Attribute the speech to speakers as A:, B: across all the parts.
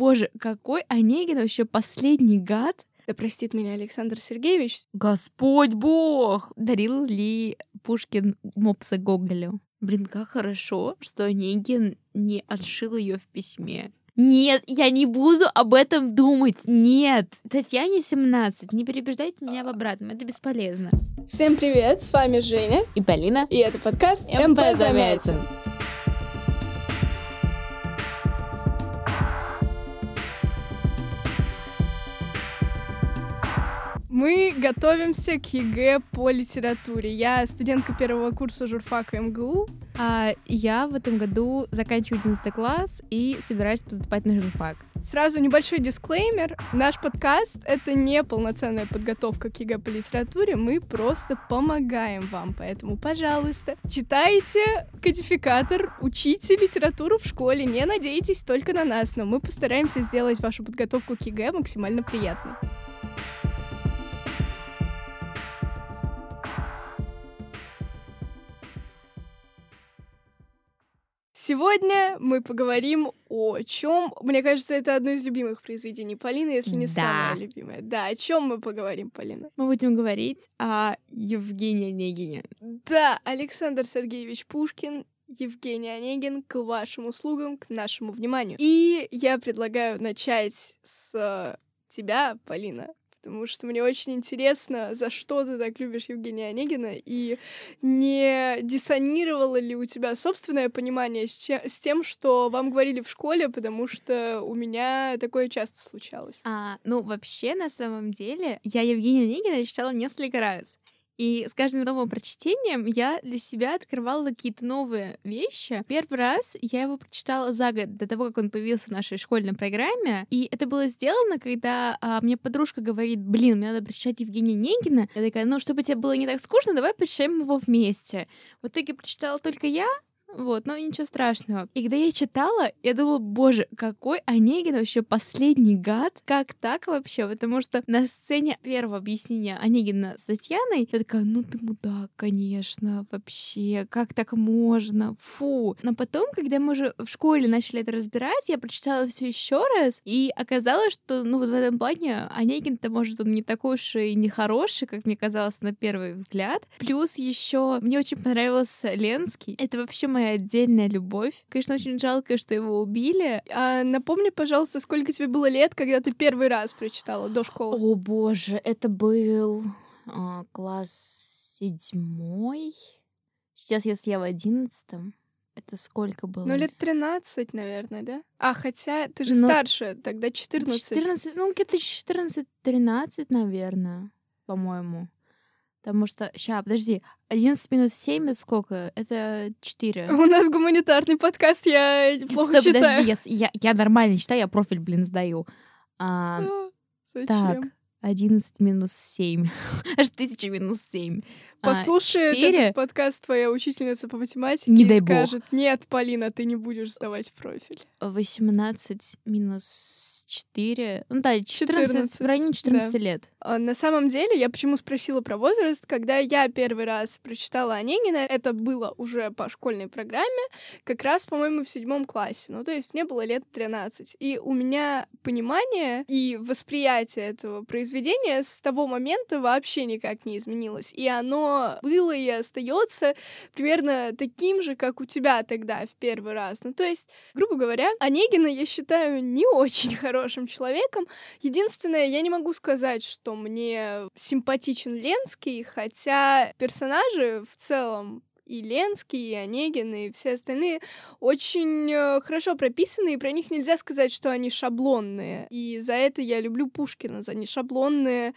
A: боже, какой Онегин вообще последний гад.
B: Да простит меня Александр Сергеевич.
A: Господь Бог! Дарил ли Пушкин мопса Гоголю? Блин, как хорошо, что Онегин не отшил ее в письме. Нет, я не буду об этом думать. Нет. Татьяне 17. Не переубеждайте меня в обратном. Это бесполезно.
B: Всем привет, с вами Женя.
A: И Полина.
B: И это подкаст МП Замятин. Мы готовимся к ЕГЭ по литературе. Я студентка первого курса журфака МГУ.
A: А я в этом году заканчиваю 11 класс и собираюсь поступать на журфак.
B: Сразу небольшой дисклеймер. Наш подкаст — это не полноценная подготовка к ЕГЭ по литературе. Мы просто помогаем вам. Поэтому, пожалуйста, читайте кодификатор, учите литературу в школе. Не надейтесь только на нас, но мы постараемся сделать вашу подготовку к ЕГЭ максимально приятной. Сегодня мы поговорим о чем. Мне кажется, это одно из любимых произведений Полины, если не
A: Да.
B: самое любимое. Да, о чем мы поговорим, Полина?
A: Мы будем говорить о Евгении Онегине.
B: Да, Александр Сергеевич Пушкин, Евгений Онегин к вашим услугам, к нашему вниманию. И я предлагаю начать с э, тебя, Полина. Потому что мне очень интересно, за что ты так любишь Евгения Онегина, и не диссонировало ли у тебя собственное понимание с, тем, что вам говорили в школе, потому что у меня такое часто случалось.
A: А, ну, вообще, на самом деле, я Евгения Онегина читала несколько раз. И с каждым новым прочтением я для себя открывала какие-то новые вещи. Первый раз я его прочитала за год до того, как он появился в нашей школьной программе. И это было сделано, когда а, мне подружка говорит, блин, мне надо прочитать Евгения Онегина. Я такая, ну, чтобы тебе было не так скучно, давай прочитаем его вместе. В итоге прочитала только я, вот, но ничего страшного. И когда я читала, я думала, боже, какой Онегин вообще последний гад? Как так вообще? Потому что на сцене первого объяснения Онегина с Татьяной, я такая, ну ты мудак, конечно, вообще, как так можно? Фу. Но потом, когда мы уже в школе начали это разбирать, я прочитала все еще раз, и оказалось, что, ну, вот в этом плане Онегин-то, может, он не такой уж и нехороший, как мне казалось на первый взгляд. Плюс еще мне очень понравился Ленский. Это вообще моя отдельная любовь. Конечно, очень жалко, что его убили.
B: А напомни, пожалуйста, сколько тебе было лет, когда ты первый раз прочитала до школы?
A: О боже, это был а, класс седьмой. Сейчас, если я в одиннадцатом, это сколько было?
B: Ну, лет 13, наверное, да? А, хотя ты же
A: Ну,
B: старше, тогда 14.
A: 14, ну, где-то 14-13, наверное, по-моему. Потому что, ща, подожди, 11 минус 7 это сколько? Это 4.
B: У нас гуманитарный подкаст, я плохо
A: Стой,
B: считаю.
A: подожди, я, я, я нормально считаю, я профиль, блин, сдаю. А,
B: А, Зачем?
A: так, 11 минус 7. Аж 1000 минус 7.
B: Послушай
A: 4.
B: этот подкаст твоя учительница по математике
A: Не
B: и
A: дай бог.
B: скажет, нет, Полина, ты не будешь сдавать профиль.
A: 18 минус 4. Ну да, 14,
B: 14,
A: в районе 14 лет.
B: А, На самом деле, я почему спросила про возраст, когда я первый раз прочитала Онегина, это было уже по школьной программе, как раз, по-моему, в седьмом классе. Ну, то есть мне было лет 13. И у меня понимание и восприятие этого произведения с того момента вообще никак не изменилось. И оно было и остается примерно таким же, как у тебя тогда в первый раз. Ну, то есть, грубо говоря, Онегина я считаю не очень хорошим человеком, Единственное, я не могу сказать, что мне симпатичен Ленский, хотя персонажи в целом и Ленский, и Онегин, и все остальные очень э, хорошо прописаны, и про них нельзя сказать, что они шаблонные. И за это я люблю Пушкина, за нешаблонные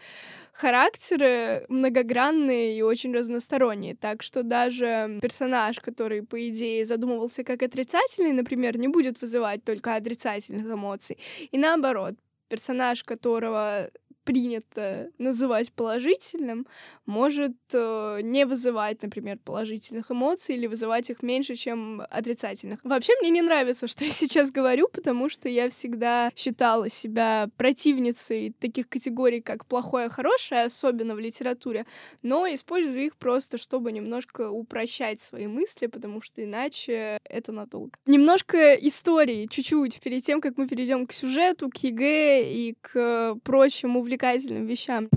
B: характеры, многогранные и очень разносторонние. Так что даже персонаж, который, по идее, задумывался как отрицательный, например, не будет вызывать только отрицательных эмоций. И наоборот, персонаж, которого принято называть положительным, может э, не вызывать, например, положительных эмоций или вызывать их меньше, чем отрицательных. Вообще мне не нравится, что я сейчас говорю, потому что я всегда считала себя противницей таких категорий, как плохое, хорошее, особенно в литературе, но использую их просто, чтобы немножко упрощать свои мысли, потому что иначе это надолго. Немножко истории, чуть-чуть, перед тем, как мы перейдем к сюжету, к ЕГЭ и к прочим увлекательным вещам.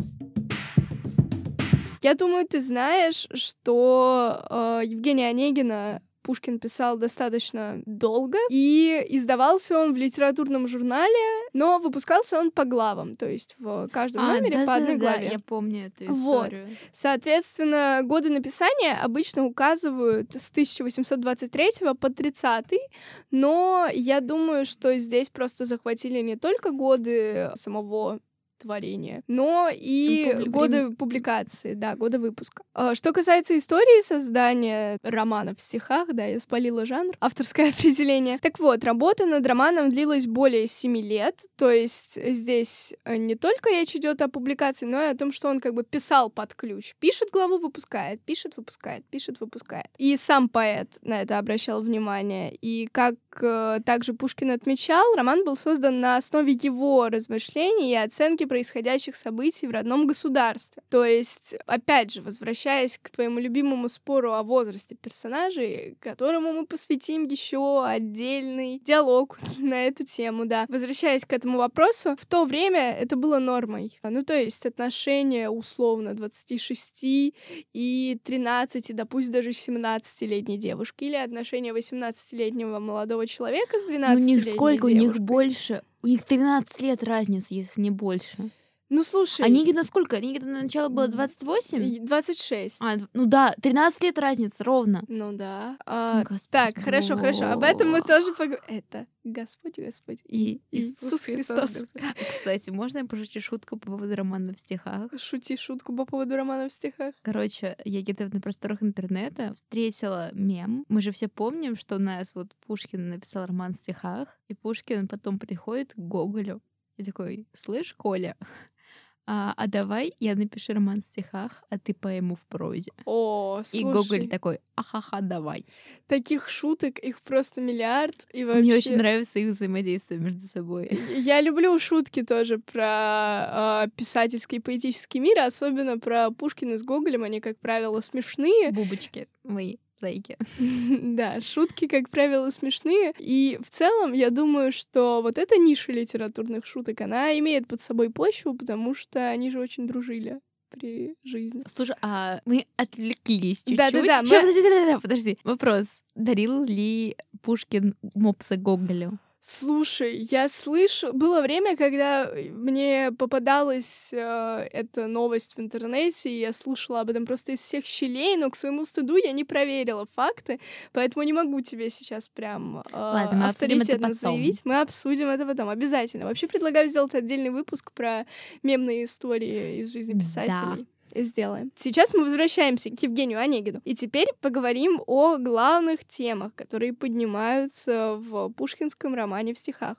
B: Я думаю, ты знаешь, что э, Евгения Онегина Пушкин писал достаточно долго, и издавался он в литературном журнале, но выпускался он по главам, то есть в каждом а, номере
A: да,
B: по одной
A: да,
B: главе.
A: Да, я помню эту историю.
B: Вот. Соответственно, годы написания обычно указывают с 1823 по 30, но я думаю, что здесь просто захватили не только годы самого творения, но и Публи... годы публикации, да, годы выпуска. А, что касается истории создания романа в стихах, да, я спалила жанр, авторское определение. Так вот, работа над романом длилась более семи лет, то есть здесь э, не только речь идет о публикации, но и о том, что он как бы писал под ключ. Пишет главу, выпускает, пишет, выпускает, пишет, выпускает. И сам поэт на это обращал внимание. И как э, также Пушкин отмечал, роман был создан на основе его размышлений и оценки происходящих событий в родном государстве. То есть, опять же, возвращаясь к твоему любимому спору о возрасте персонажей, которому мы посвятим еще отдельный диалог на эту тему, да. Возвращаясь к этому вопросу, в то время это было нормой. Ну, то есть отношения условно 26 и 13, да пусть даже 17-летней девушки, или отношения 18-летнего молодого человека с 12
A: У них сколько?
B: Девушкой.
A: У них больше у них 13 лет разница, если не больше.
B: Ну, слушай...
A: А Нигина сколько? Нигина на начало было 28?
B: 26.
A: А, ну да, 13 лет разница, ровно.
B: Ну да. А, так, хорошо, хорошо. Об этом мы тоже поговорим. Это Господь, Господь и Иисус Христос.
A: Кстати, можно я пошучу шутку по поводу романа в стихах?
B: Шути шутку по поводу романа в стихах.
A: Короче, я где-то на просторах интернета встретила мем. Мы же все помним, что у нас вот Пушкин написал роман в стихах, и Пушкин потом приходит к Гоголю и такой, слышь, Коля, а, а давай я напишу роман в стихах, а ты поэму в прозе.
B: О, слушай.
A: И Гоголь такой, ахаха, давай.
B: Таких шуток, их просто миллиард. И вообще...
A: Мне очень нравится их взаимодействие между собой.
B: Я люблю шутки тоже про э, писательский поэтический мир, особенно про Пушкина с Гоголем. Они, как правило, смешные.
A: Бубочки мои зайки.
B: да, шутки, как правило, смешные. И в целом, я думаю, что вот эта ниша литературных шуток, она имеет под собой почву, потому что они же очень дружили при жизни.
A: Слушай, а мы отвлеклись чуть-чуть.
B: Да-да-да. Мы...
A: Подожди, подожди, подожди. Вопрос. Дарил ли Пушкин мопса Гоголю?
B: Слушай, я слышу... Было время, когда мне попадалась э, эта новость в интернете, и я слушала об этом просто из всех щелей, но к своему стыду я не проверила факты, поэтому не могу тебе сейчас прям э, Ладно, мы авторитетно заявить. Мы обсудим это потом, обязательно. Вообще предлагаю сделать отдельный выпуск про мемные истории из жизни писателей. Да сделаем. Сейчас мы возвращаемся к Евгению Онегину. И теперь поговорим о главных темах, которые поднимаются в пушкинском романе в стихах.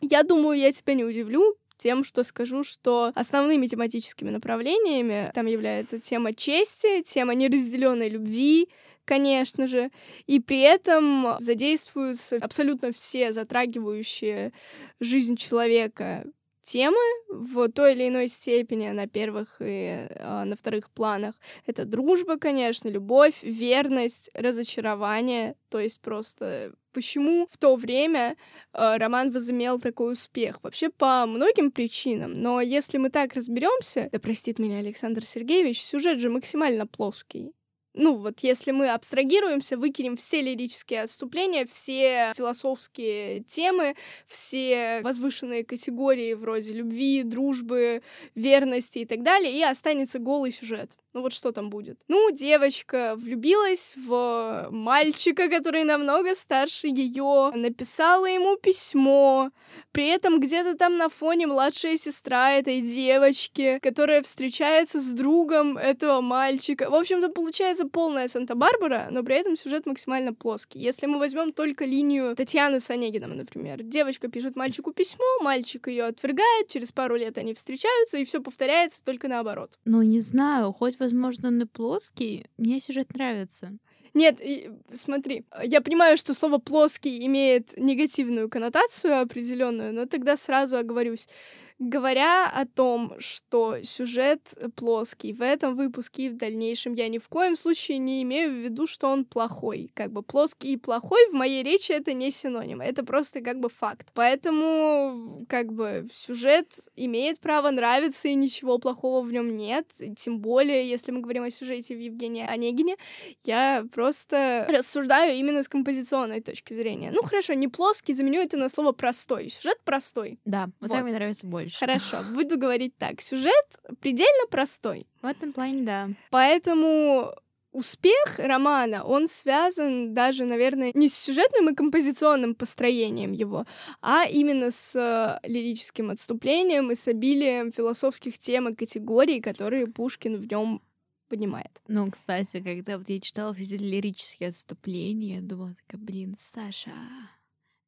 B: Я думаю, я тебя не удивлю, тем, что скажу, что основными тематическими направлениями там является тема чести, тема неразделенной любви, конечно же, и при этом задействуются абсолютно все затрагивающие жизнь человека темы в той или иной степени на первых и э, на вторых планах. Это дружба, конечно, любовь, верность, разочарование. То есть просто почему в то время э, роман возымел такой успех? Вообще по многим причинам. Но если мы так разберемся, да простит меня Александр Сергеевич, сюжет же максимально плоский ну вот если мы абстрагируемся, выкинем все лирические отступления, все философские темы, все возвышенные категории вроде любви, дружбы, верности и так далее, и останется голый сюжет. Ну вот что там будет? Ну, девочка влюбилась в мальчика, который намного старше ее, написала ему письмо, при этом где-то там на фоне младшая сестра этой девочки, которая встречается с другом этого мальчика. В общем-то, получается полная Санта-Барбара, но при этом сюжет максимально плоский. Если мы возьмем только линию Татьяны с Онегином, например, девочка пишет мальчику письмо, мальчик ее отвергает, через пару лет они встречаются, и все повторяется только наоборот.
A: Ну, не знаю, хоть, возможно, он и плоский, мне сюжет нравится.
B: Нет, смотри, я понимаю, что слово плоский имеет негативную коннотацию определенную, но тогда сразу оговорюсь. Говоря о том, что сюжет плоский в этом выпуске и в дальнейшем, я ни в коем случае не имею в виду, что он плохой. Как бы плоский и плохой в моей речи это не синоним, это просто как бы факт. Поэтому как бы сюжет имеет право нравиться, и ничего плохого в нем нет. И тем более, если мы говорим о сюжете в Евгении Онегине, я просто рассуждаю именно с композиционной точки зрения. Ну хорошо, не плоский, заменю это на слово простой. Сюжет простой.
A: Да, вот, вот. так мне нравится больше больше.
B: Хорошо, буду говорить так. Сюжет предельно простой.
A: В этом плане, да.
B: Поэтому успех романа, он связан даже, наверное, не с сюжетным и композиционным построением его, а именно с э, лирическим отступлением и с обилием философских тем и категорий, которые Пушкин в нем понимает.
A: Ну, кстати, когда вот я читала все лирические отступления, я думала, такая, блин, Саша,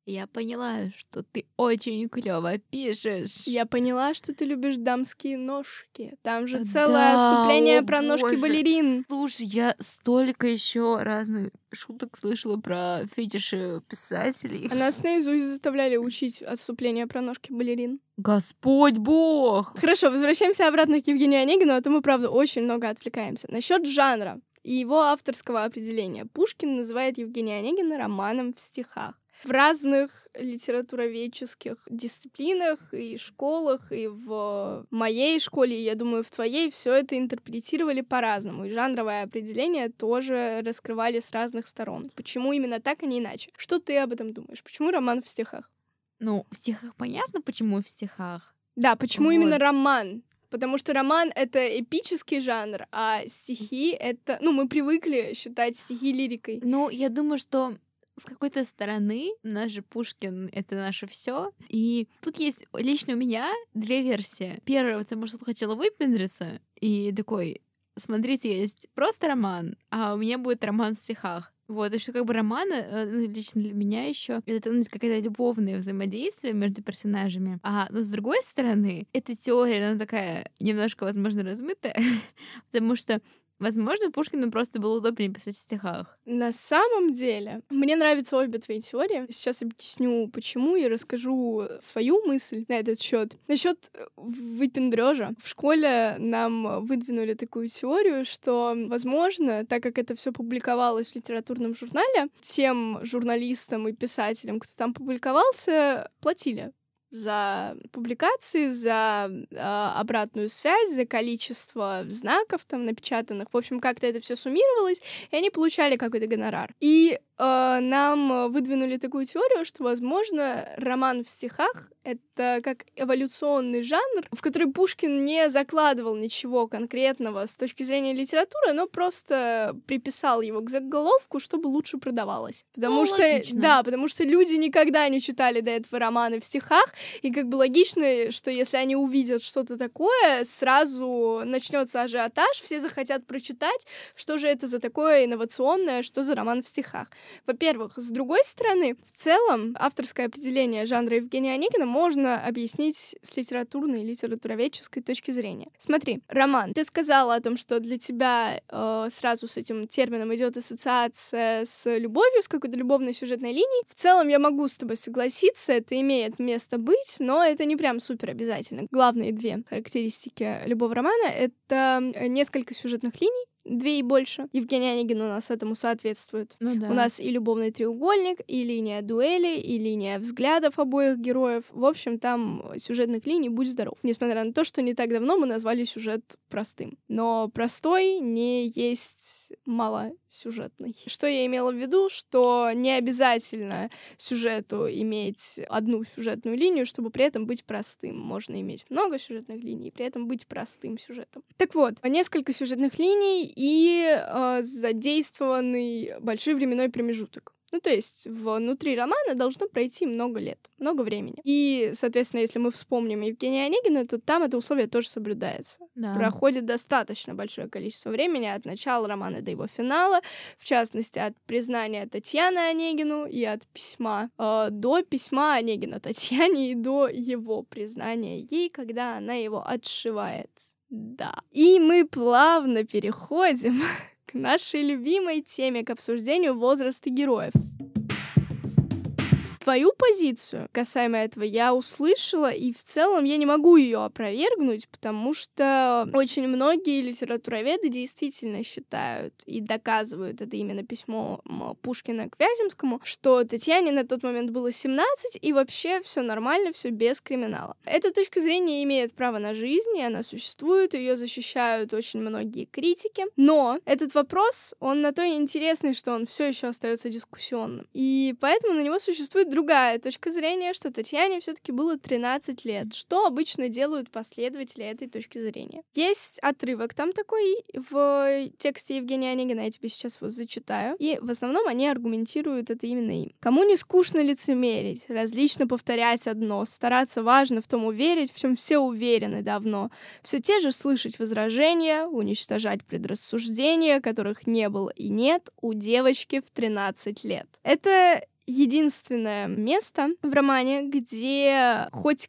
A: я поняла, что ты очень клево пишешь.
B: Я поняла, что ты любишь дамские ножки. Там же целое да, отступление про боже. ножки балерин.
A: Слушай, я столько еще разных шуток слышала про фетиши писателей.
B: А нас наизусть заставляли учить отступление про ножки балерин.
A: Господь бог!
B: Хорошо, возвращаемся обратно к Евгению Онегину, а то мы, правда, очень много отвлекаемся. Насчет жанра и его авторского определения. Пушкин называет Евгения Онегина романом в стихах в разных литературоведческих дисциплинах и школах, и в моей школе, и, я думаю, в твоей, все это интерпретировали по-разному. И жанровое определение тоже раскрывали с разных сторон. Почему именно так, а не иначе? Что ты об этом думаешь? Почему роман в стихах?
A: Ну, в стихах понятно, почему в стихах.
B: Да, почему вот. именно роман? Потому что роман — это эпический жанр, а стихи — это... Ну, мы привыкли считать стихи лирикой.
A: Ну, я думаю, что с какой-то стороны наш же Пушкин — это наше все. И тут есть лично у меня две версии. Первая, потому что хотела выпендриться, и такой, смотрите, есть просто роман, а у меня будет роман в стихах. Вот, и что как бы роман, э, ну, лично для меня еще это ну, какое-то любовное взаимодействие между персонажами. А но с другой стороны, эта теория, она такая немножко, возможно, размытая, потому что Возможно, Пушкину просто было удобнее писать в стихах.
B: На самом деле, мне нравятся обе твои теории. Сейчас объясню, почему, и расскажу свою мысль на этот счет. Насчет э, выпендрежа. В школе нам выдвинули такую теорию, что, возможно, так как это все публиковалось в литературном журнале, тем журналистам и писателям, кто там публиковался, платили за публикации, за э, обратную связь, за количество знаков там напечатанных. В общем, как-то это все суммировалось, и они получали какой-то гонорар. И нам выдвинули такую теорию, что, возможно, роман в стихах — это как эволюционный жанр, в который Пушкин не закладывал ничего конкретного с точки зрения литературы, но просто приписал его к заголовку, чтобы лучше продавалось. Потому ну, что, логично. да, потому что люди никогда не читали до этого романы в стихах, и как бы логично, что если они увидят что-то такое, сразу начнется ажиотаж, все захотят прочитать, что же это за такое инновационное, что за роман в стихах. Во-первых, с другой стороны, в целом авторское определение жанра Евгения Онегина можно объяснить с литературной и литературоведческой точки зрения. Смотри, роман. Ты сказала о том, что для тебя э, сразу с этим термином идет ассоциация с любовью, с какой-то любовной сюжетной линией. В целом я могу с тобой согласиться, это имеет место быть, но это не прям супер обязательно. Главные две характеристики любого романа — это несколько сюжетных линий, две и больше. Евгений Онегин у нас этому соответствует.
A: Ну, да.
B: У нас и любовный треугольник, и линия дуэли, и линия взглядов обоих героев. В общем, там сюжетных линий будь здоров. Несмотря на то, что не так давно мы назвали сюжет простым. Но простой не есть малосюжетный. Что я имела в виду? Что не обязательно сюжету иметь одну сюжетную линию, чтобы при этом быть простым. Можно иметь много сюжетных линий, при этом быть простым сюжетом. Так вот, несколько сюжетных линий и э, задействованный большой временной промежуток. Ну, то есть внутри романа должно пройти много лет, много времени. И, соответственно, если мы вспомним Евгения Онегина, то там это условие тоже соблюдается. Да. Проходит достаточно большое количество времени от начала романа до его финала, в частности, от признания Татьяны Онегину и от письма э, до письма Онегина Татьяне и до его признания ей, когда она его отшивает. Да. И мы плавно переходим к нашей любимой теме, к обсуждению возраста героев. Твою позицию касаемо этого я услышала, и в целом я не могу ее опровергнуть, потому что очень многие литературоведы действительно считают и доказывают это именно письмо Пушкина к Вяземскому, что Татьяне на тот момент было 17, и вообще все нормально, все без криминала. Эта точка зрения имеет право на жизнь, и она существует, ее защищают очень многие критики. Но этот вопрос, он на то и интересный, что он все еще остается дискуссионным. И поэтому на него существует другая точка зрения, что Татьяне все-таки было 13 лет, что обычно делают последователи этой точки зрения. Есть отрывок там такой в тексте Евгения Онегина, я тебе сейчас его зачитаю, и в основном они аргументируют это именно им. Кому не скучно лицемерить, различно повторять одно, стараться важно в том уверить, в чем все уверены давно, все те же слышать возражения, уничтожать предрассуждения, которых не было и нет у девочки в 13 лет. Это единственное место в романе, где хоть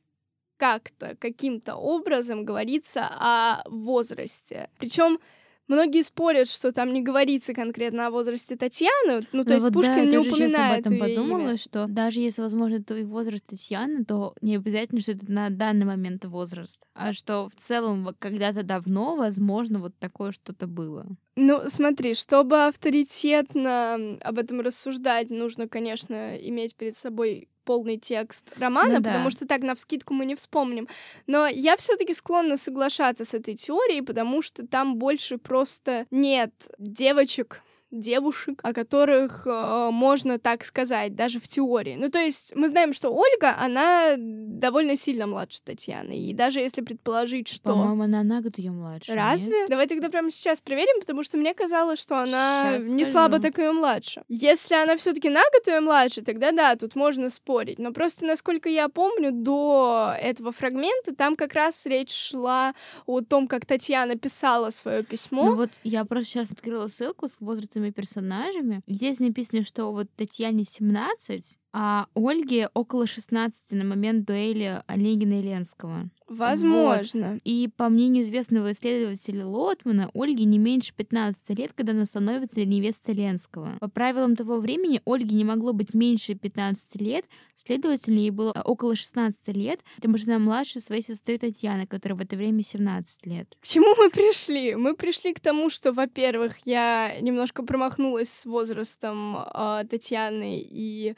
B: как-то, каким-то образом говорится о возрасте. Причем Многие спорят, что там не говорится конкретно о возрасте Татьяны, ну, то Но ну есть вот Пушкин да, не упоминает
A: об этом подумала, имя. что даже если, возможно, твой возраст Татьяны, то не обязательно, что это на данный момент возраст, а что в целом когда-то давно, возможно, вот такое что-то было.
B: Ну, смотри, чтобы авторитетно об этом рассуждать, нужно, конечно, иметь перед собой полный текст романа, ну, да. потому что так на вскидку мы не вспомним. Но я все-таки склонна соглашаться с этой теорией, потому что там больше просто нет девочек, девушек, о которых э, можно так сказать, даже в теории. Ну, то есть мы знаем, что Ольга, она довольно сильно младше Татьяны. И даже если предположить, что...
A: По-моему, она на год ее младше.
B: Разве?
A: Нет?
B: Давай тогда прямо сейчас проверим, потому что мне казалось, что она сейчас не скажу. слабо так ее младше. Если она все таки на год ее младше, тогда да, тут можно спорить. Но просто, насколько я помню, до этого фрагмента там как раз речь шла о том, как Татьяна писала свое письмо.
A: Ну вот я просто сейчас открыла ссылку с возрастами персонажами. Здесь написано, что вот Татьяне 17, а Ольге около 16 на момент дуэли Олегина и Ленского.
B: Возможно.
A: Вот. И по мнению известного исследователя Лотмана, Ольге не меньше 15 лет, когда она становится невестой Ленского. По правилам того времени Ольге не могло быть меньше 15 лет, следовательно, ей было около 16 лет, потому что она младше своей сестры Татьяны, которая в это время 17 лет.
B: К чему мы пришли? Мы пришли к тому, что, во-первых, я немножко промахнулась с возрастом э, Татьяны и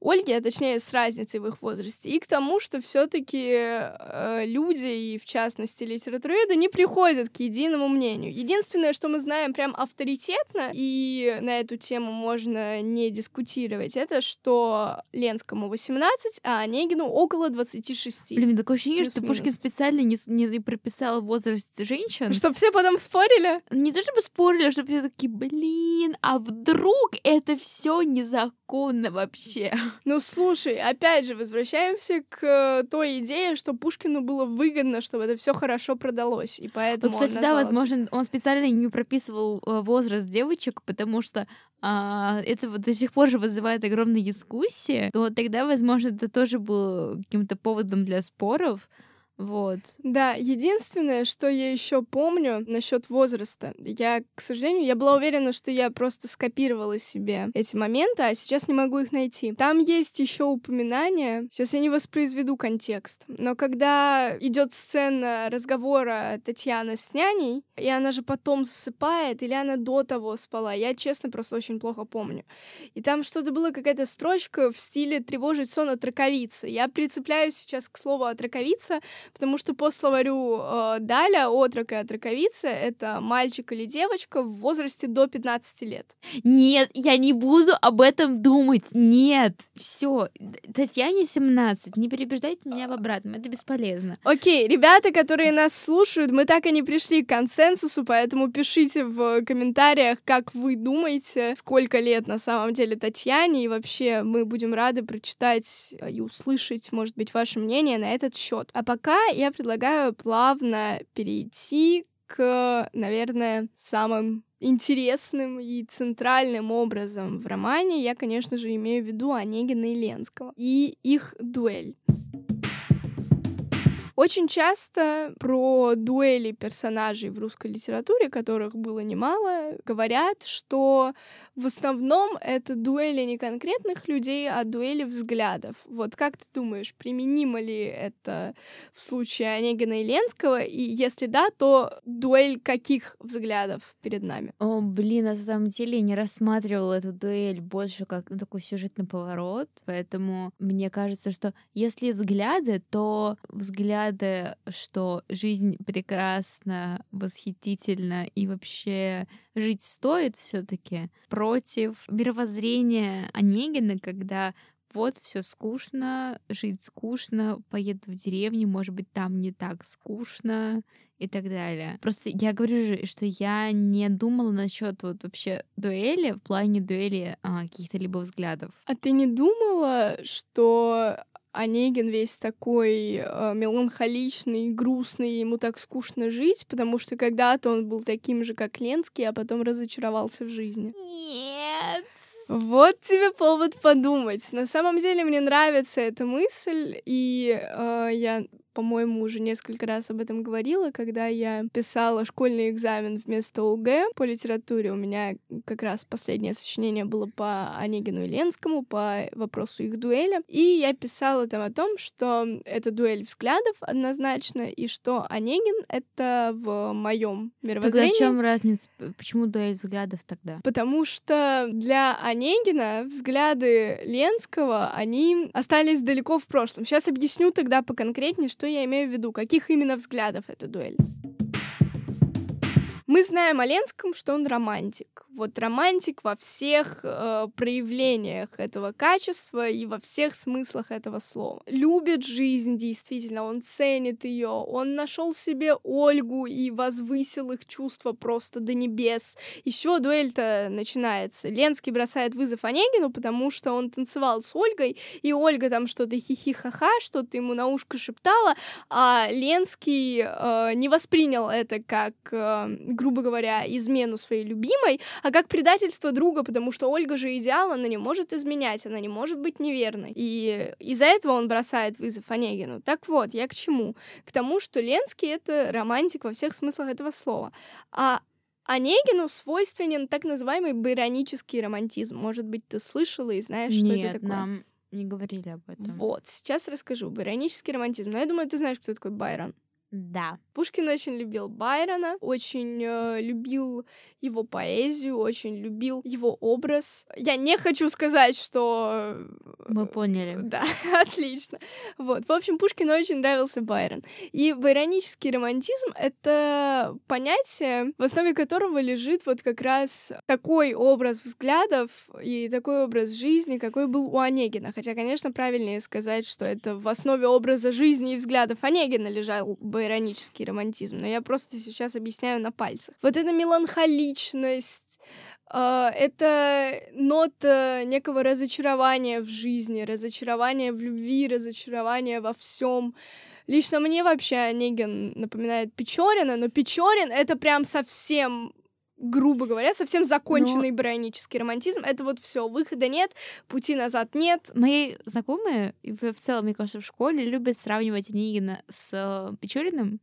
B: Ольги, а точнее с разницей в их возрасте, и к тому, что все-таки э, люди, и в частности литературоведы, не приходят к единому мнению. Единственное, что мы знаем прям авторитетно, и на эту тему можно не дискутировать, это что Ленскому 18, а Онегину около 26.
A: Блин, такое ощущение, что Пушкин специально не, не прописал возраст женщин.
B: Чтобы все потом спорили?
A: Не то чтобы спорили, а чтобы все такие, блин, а вдруг это все незаконно вообще?
B: Ну, слушай, опять же, возвращаемся к той идее, что Пушкину было выгодно, чтобы это все хорошо продалось, и поэтому.
A: Вот, кстати, да, возможно, он специально не прописывал э, возраст девочек, потому что а, это вот до сих пор же вызывает огромные дискуссии, то тогда, возможно, это тоже было каким-то поводом для споров. Вот.
B: Да, единственное, что я еще помню насчет возраста, я, к сожалению, я была уверена, что я просто скопировала себе эти моменты, а сейчас не могу их найти. Там есть еще упоминание, сейчас я не воспроизведу контекст, но когда идет сцена разговора Татьяны с няней, и она же потом засыпает, или она до того спала, я, честно, просто очень плохо помню. И там что-то было, какая-то строчка в стиле «тревожить сон от раковицы». Я прицепляюсь сейчас к слову «от раковица», потому что по словарю э, Даля отрок и отроковица — это мальчик или девочка в возрасте до 15 лет.
A: Нет, я не буду об этом думать. Нет, все. Татьяне 17. Не переубеждайте меня в обратном. Это бесполезно.
B: Окей, ребята, которые нас слушают, мы так и не пришли к консенсусу, поэтому пишите в комментариях, как вы думаете, сколько лет на самом деле Татьяне, и вообще мы будем рады прочитать и услышать, может быть, ваше мнение на этот счет. А пока я предлагаю плавно перейти к, наверное, самым интересным и центральным образом в романе я, конечно же, имею в виду Онегина и Ленского и их дуэль. Очень часто про дуэли персонажей в русской литературе, которых было немало, говорят, что в основном это дуэли не конкретных людей, а дуэли взглядов. Вот как ты думаешь, применимо ли это в случае Онегина и Ленского? И если да, то дуэль каких взглядов перед нами?
A: О, блин, на самом деле я не рассматривала эту дуэль больше как ну, такой сюжетный поворот, поэтому мне кажется, что если взгляды, то взгляды, что жизнь прекрасна, восхитительна и вообще жить стоит все-таки против мировоззрения Онегина, когда вот все скучно, жить скучно, поеду в деревню, может быть, там не так скучно и так далее. Просто я говорю же, что я не думала насчет вот вообще дуэли, в плане дуэли а, каких-то либо взглядов.
B: А ты не думала, что Онегин весь такой э, меланхоличный, грустный, ему так скучно жить, потому что когда-то он был таким же, как Ленский, а потом разочаровался в жизни.
A: Нет.
B: Вот тебе повод подумать. На самом деле мне нравится эта мысль, и э, я по-моему, уже несколько раз об этом говорила, когда я писала школьный экзамен вместо ОГЭ по литературе. У меня как раз последнее сочинение было по Онегину и Ленскому, по вопросу их дуэли. И я писала там о том, что это дуэль взглядов однозначно, и что Онегин — это в моем мировоззрении.
A: Тогда в чем разница? Почему дуэль взглядов тогда?
B: Потому что для Онегина взгляды Ленского, они остались далеко в прошлом. Сейчас объясню тогда поконкретнее, что я имею в виду? Каких именно взглядов эта дуэль? Мы знаем о Ленском, что он романтик. Вот романтик во всех э, проявлениях этого качества и во всех смыслах этого слова. Любит жизнь, действительно, он ценит ее, он нашел себе Ольгу и возвысил их чувства просто до небес. Еще дуэль-то начинается. Ленский бросает вызов Онегину, потому что он танцевал с Ольгой, и Ольга там что-то хихи-ха-ха, что-то ему на ушко шептала, а Ленский э, не воспринял это как э, грубо говоря, измену своей любимой, а как предательство друга, потому что Ольга же идеал, она не может изменять, она не может быть неверной. И из-за этого он бросает вызов Онегину. Так вот, я к чему? К тому, что Ленский — это романтик во всех смыслах этого слова. А Онегину свойственен так называемый байронический романтизм. Может быть, ты слышала и знаешь, что
A: Нет,
B: это такое?
A: нам не говорили об этом.
B: Вот, сейчас расскажу. Байронический романтизм. Но я думаю, ты знаешь, кто такой Байрон.
A: Да.
B: Пушкин очень любил Байрона, очень э, любил его поэзию, очень любил его образ. Я не хочу сказать, что...
A: Мы поняли.
B: Да, отлично. Вот, в общем, Пушкину очень нравился Байрон. И байронический романтизм — это понятие, в основе которого лежит вот как раз такой образ взглядов и такой образ жизни, какой был у Онегина. Хотя, конечно, правильнее сказать, что это в основе образа жизни и взглядов Онегина лежал иронический романтизм, но я просто сейчас объясняю на пальцах. Вот эта меланхоличность, Uh, это нота некого разочарования в жизни, разочарования в любви, разочарования во всем. Лично мне вообще Онегин напоминает Печорина, но Печорин это прям совсем грубо говоря, совсем законченный Но... барионический романтизм. Это вот все, выхода нет, пути назад нет.
A: Мои знакомые, и в целом, мне кажется, в школе любят сравнивать Онегина с э, Печориным.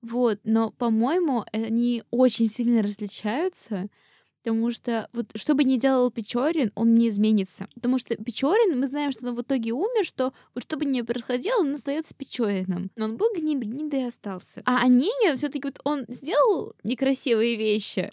A: Вот, но, по-моему, они очень сильно различаются, потому что вот что бы ни делал Печорин, он не изменится. Потому что Печорин, мы знаем, что он в итоге умер, что вот что бы ни происходило, он остается Печориным. Но он был гнид, гнидой и остался. А Онегин все таки вот он сделал некрасивые вещи,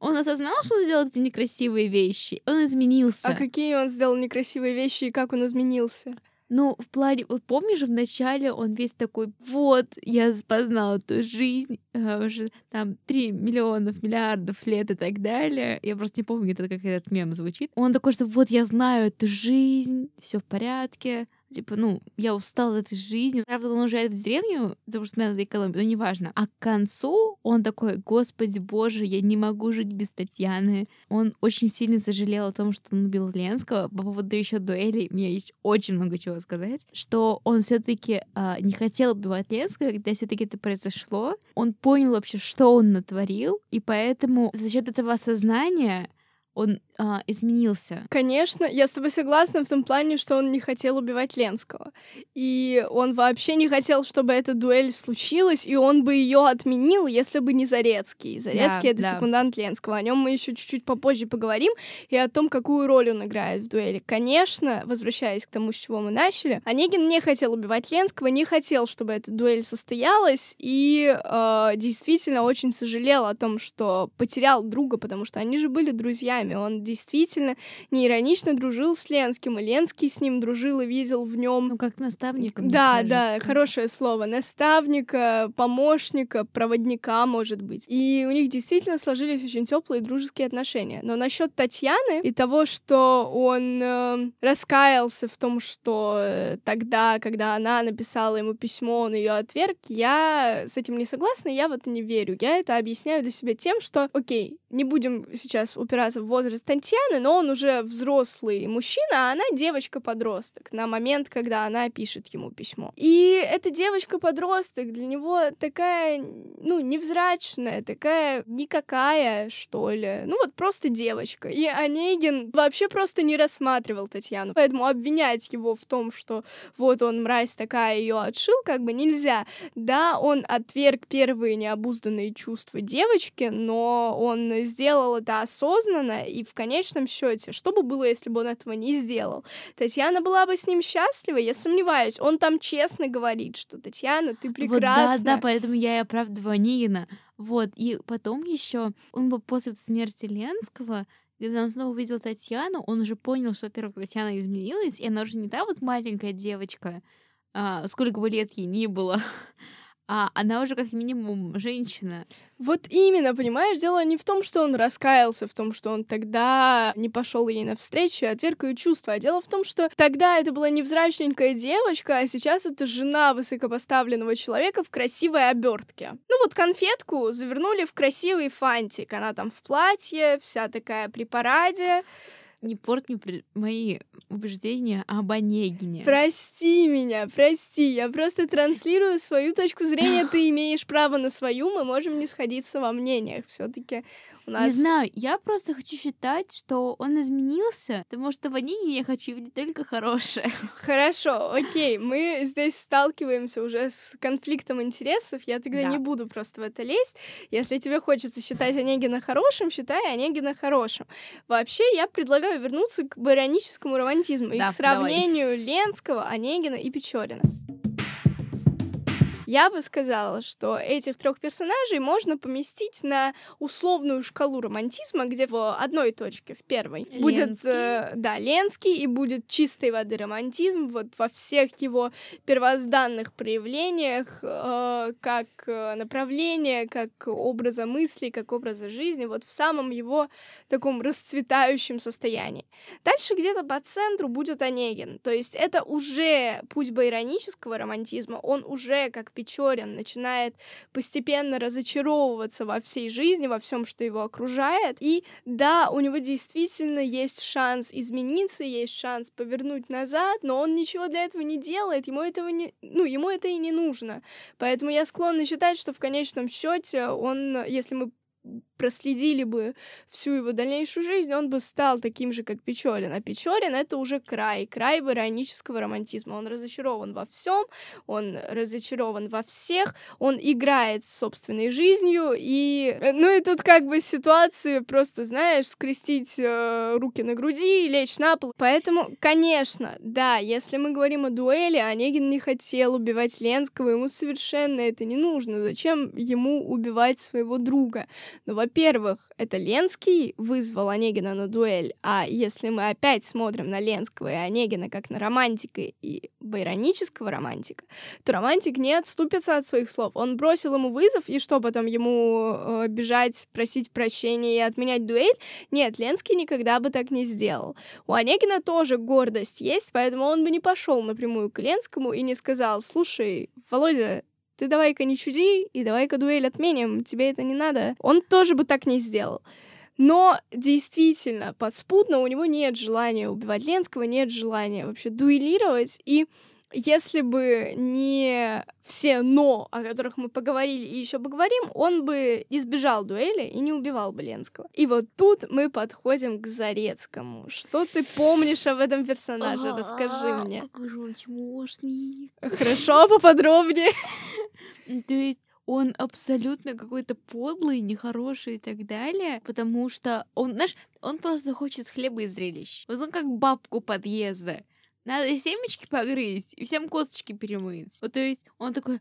A: он осознал, что он сделал эти некрасивые вещи. Он изменился.
B: А какие он сделал некрасивые вещи и как он изменился?
A: Ну, в плане, вот помнишь, в начале он весь такой, вот, я познал эту жизнь, э, уже там 3 миллионов, миллиардов лет и так далее. Я просто не помню, это как этот мем звучит. Он такой, что вот я знаю эту жизнь, все в порядке, Типа, ну, я устал от этой жизни. Правда, он уезжает в деревню, потому что надо экономить, но неважно. А к концу он такой, господи боже, я не могу жить без Татьяны. Он очень сильно сожалел о том, что он убил Ленского. По поводу еще дуэлей, у меня есть очень много чего сказать. Что он все таки а, не хотел убивать Ленского, когда все таки это произошло. Он понял вообще, что он натворил, и поэтому за счет этого осознания он а, изменился.
B: Конечно, я с тобой согласна в том плане, что он не хотел убивать Ленского. И он вообще не хотел, чтобы эта дуэль случилась, и он бы ее отменил, если бы не Зарецкий. Зарецкий да, это да. секундант Ленского. О нем мы еще чуть-чуть попозже поговорим, и о том, какую роль он играет в дуэли. Конечно, возвращаясь к тому, с чего мы начали, Онегин не хотел убивать Ленского, не хотел, чтобы эта дуэль состоялась, и э, действительно очень сожалел о том, что потерял друга, потому что они же были друзьями. Он действительно неиронично дружил с Ленским, и Ленский с ним дружил и видел в нем.
A: Ну, как наставник.
B: Да, да, хорошее слово. Наставника, помощника, проводника, может быть. И у них действительно сложились очень теплые дружеские отношения. Но насчет Татьяны и того, что он э, раскаялся в том, что э, тогда, когда она написала ему письмо, он ее отверг, я с этим не согласна, я в это не верю. Я это объясняю для себя тем, что, окей, не будем сейчас упираться в возраст Татьяны, но он уже взрослый мужчина, а она девочка-подросток на момент, когда она пишет ему письмо. И эта девочка-подросток для него такая, ну, невзрачная, такая никакая, что ли. Ну, вот просто девочка. И Онегин вообще просто не рассматривал Татьяну. Поэтому обвинять его в том, что вот он, мразь такая, ее отшил, как бы нельзя. Да, он отверг первые необузданные чувства девочки, но он сделал это осознанно, и в конечном счете, что бы было, если бы он этого не сделал? Татьяна была бы с ним счастлива, я сомневаюсь. Он там честно говорит, что Татьяна, ты прекрасна.
A: Вот, да, да, поэтому я и оправдываю Онегина. Вот, и потом еще он бы после смерти Ленского когда он снова увидел Татьяну, он уже понял, что, во-первых, Татьяна изменилась, и она уже не та вот маленькая девочка, а, сколько бы лет ей ни было, а она уже как минимум женщина.
B: Вот именно, понимаешь, дело не в том, что он раскаялся в том, что он тогда не пошел ей навстречу и отверг ее чувства, а дело в том, что тогда это была невзрачненькая девочка, а сейчас это жена высокопоставленного человека в красивой обертке. Ну вот конфетку завернули в красивый фантик, она там в платье, вся такая при параде
A: не порт мне мои убеждения об Онегине.
B: Прости меня, прости. Я просто транслирую свою точку зрения. Ты имеешь право на свою. Мы можем не сходиться во мнениях. все таки у нас...
A: Не знаю, я просто хочу считать, что он изменился, потому что в Онегине я хочу видеть только хорошее.
B: Хорошо, окей. Мы здесь сталкиваемся уже с конфликтом интересов. Я тогда да. не буду просто в это лезть. Если тебе хочется считать Онегина хорошим, считай Онегина хорошим. Вообще, я предлагаю вернуться к барионическому романтизму да, и к сравнению давай. Ленского, Онегина и Печорина. Я бы сказала, что этих трех персонажей можно поместить на условную шкалу романтизма, где в одной точке, в первой, Ленский. будет, э, да, Ленский, и будет чистой воды романтизм вот во всех его первозданных проявлениях, э, как э, направление, как образа мысли, как образа жизни, вот в самом его таком расцветающем состоянии. Дальше где-то по центру будет Онегин, то есть это уже путь байронического романтизма, он уже как Печорин начинает постепенно разочаровываться во всей жизни, во всем, что его окружает. И да, у него действительно есть шанс измениться, есть шанс повернуть назад, но он ничего для этого не делает, ему этого не, ну, ему это и не нужно. Поэтому я склонна считать, что в конечном счете он, если мы проследили бы всю его дальнейшую жизнь, он бы стал таким же, как Печорин. А Печорин — это уже край, край баронического романтизма. Он разочарован во всем, он разочарован во всех, он играет с собственной жизнью, и... Ну и тут как бы ситуации просто, знаешь, скрестить э, руки на груди и лечь на пол. Поэтому, конечно, да, если мы говорим о дуэли, Онегин не хотел убивать Ленского, ему совершенно это не нужно. Зачем ему убивать своего друга? Ну, во-первых, это Ленский вызвал Онегина на дуэль, а если мы опять смотрим на Ленского и Онегина как на романтика и байронического романтика, то романтик не отступится от своих слов. Он бросил ему вызов, и что, потом ему э, бежать, просить прощения и отменять дуэль? Нет, Ленский никогда бы так не сделал. У Онегина тоже гордость есть, поэтому он бы не пошел напрямую к Ленскому и не сказал, слушай, Володя, ты давай-ка не чуди, и давай-ка дуэль отменим, тебе это не надо. Он тоже бы так не сделал. Но действительно, подспудно у него нет желания убивать Ленского, нет желания вообще дуэлировать. И если бы не все «но», о которых мы поговорили и еще поговорим, он бы избежал дуэли и не убивал бы Ленского. И вот тут мы подходим к Зарецкому. Что ты помнишь об этом персонаже? Расскажи мне.
A: Какой же он.
B: Хорошо, поподробнее.
A: То есть он абсолютно какой-то подлый, нехороший и так далее, потому что он, знаешь, он просто хочет хлеба и зрелищ. Вот он как бабку подъезда. Надо семечки погрызть и всем косточки перемыть. Вот, то есть он такой,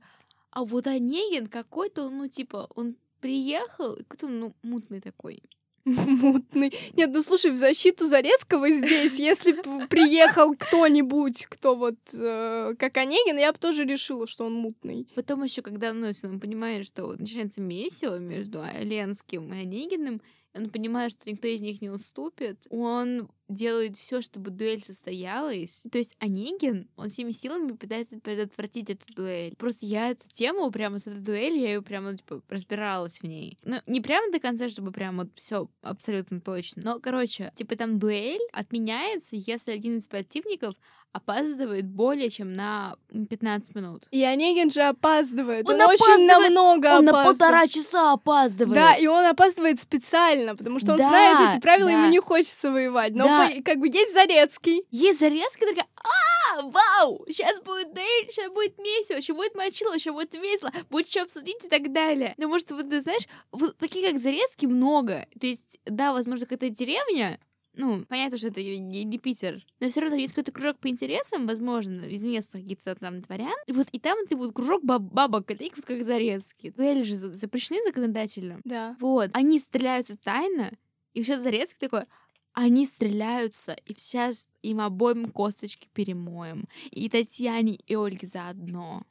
A: а вот Онегин какой-то, ну, типа, он приехал, какой-то, ну, мутный такой.
B: Мутный. Нет, ну слушай, в защиту Зарецкого здесь, если бы приехал кто-нибудь, кто вот э, как Онегин, я бы тоже решила, что он мутный.
A: Потом еще, когда ну, он понимает, что начинается месиво между Ленским и Онегиным, он понимает, что никто из них не уступит, он делает все, чтобы дуэль состоялась. То есть Онегин, он всеми силами пытается предотвратить эту дуэль. Просто я эту тему прямо с этой дуэли, я ее прямо, типа, разбиралась в ней. Ну, не прямо до конца, чтобы прям вот все абсолютно точно. Но, короче, типа там дуэль отменяется, если один из противников опаздывает более чем на 15 минут.
B: И Онегин же опаздывает. Он, он очень намного
A: Он на полтора часа опаздывает.
B: Да, и он опаздывает специально, потому что он да, знает эти правила, да. ему не хочется воевать. Но да. по, как бы есть Зарецкий.
A: Есть Зарецкий, такая, а, вау, сейчас будет Дейль, сейчас будет месиво, еще будет мочило, еще будет весело, будет что обсудить и так далее. Потому что, вот ты знаешь, вот таких как Зарецкий много. То есть, да, возможно, какая-то деревня, ну, понятно, что это не, не Питер, но все равно есть какой-то кружок по интересам, возможно, из местных каких-то там дворян. И вот и там ты будет кружок баб бабок, коллег, вот как Зарецкий. Дуэли же запрещены законодательно.
B: Да.
A: Вот. Они стреляются тайно, и еще Зарецкий такой, они стреляются, и сейчас им обоим косточки перемоем. И Татьяне, и Ольге заодно.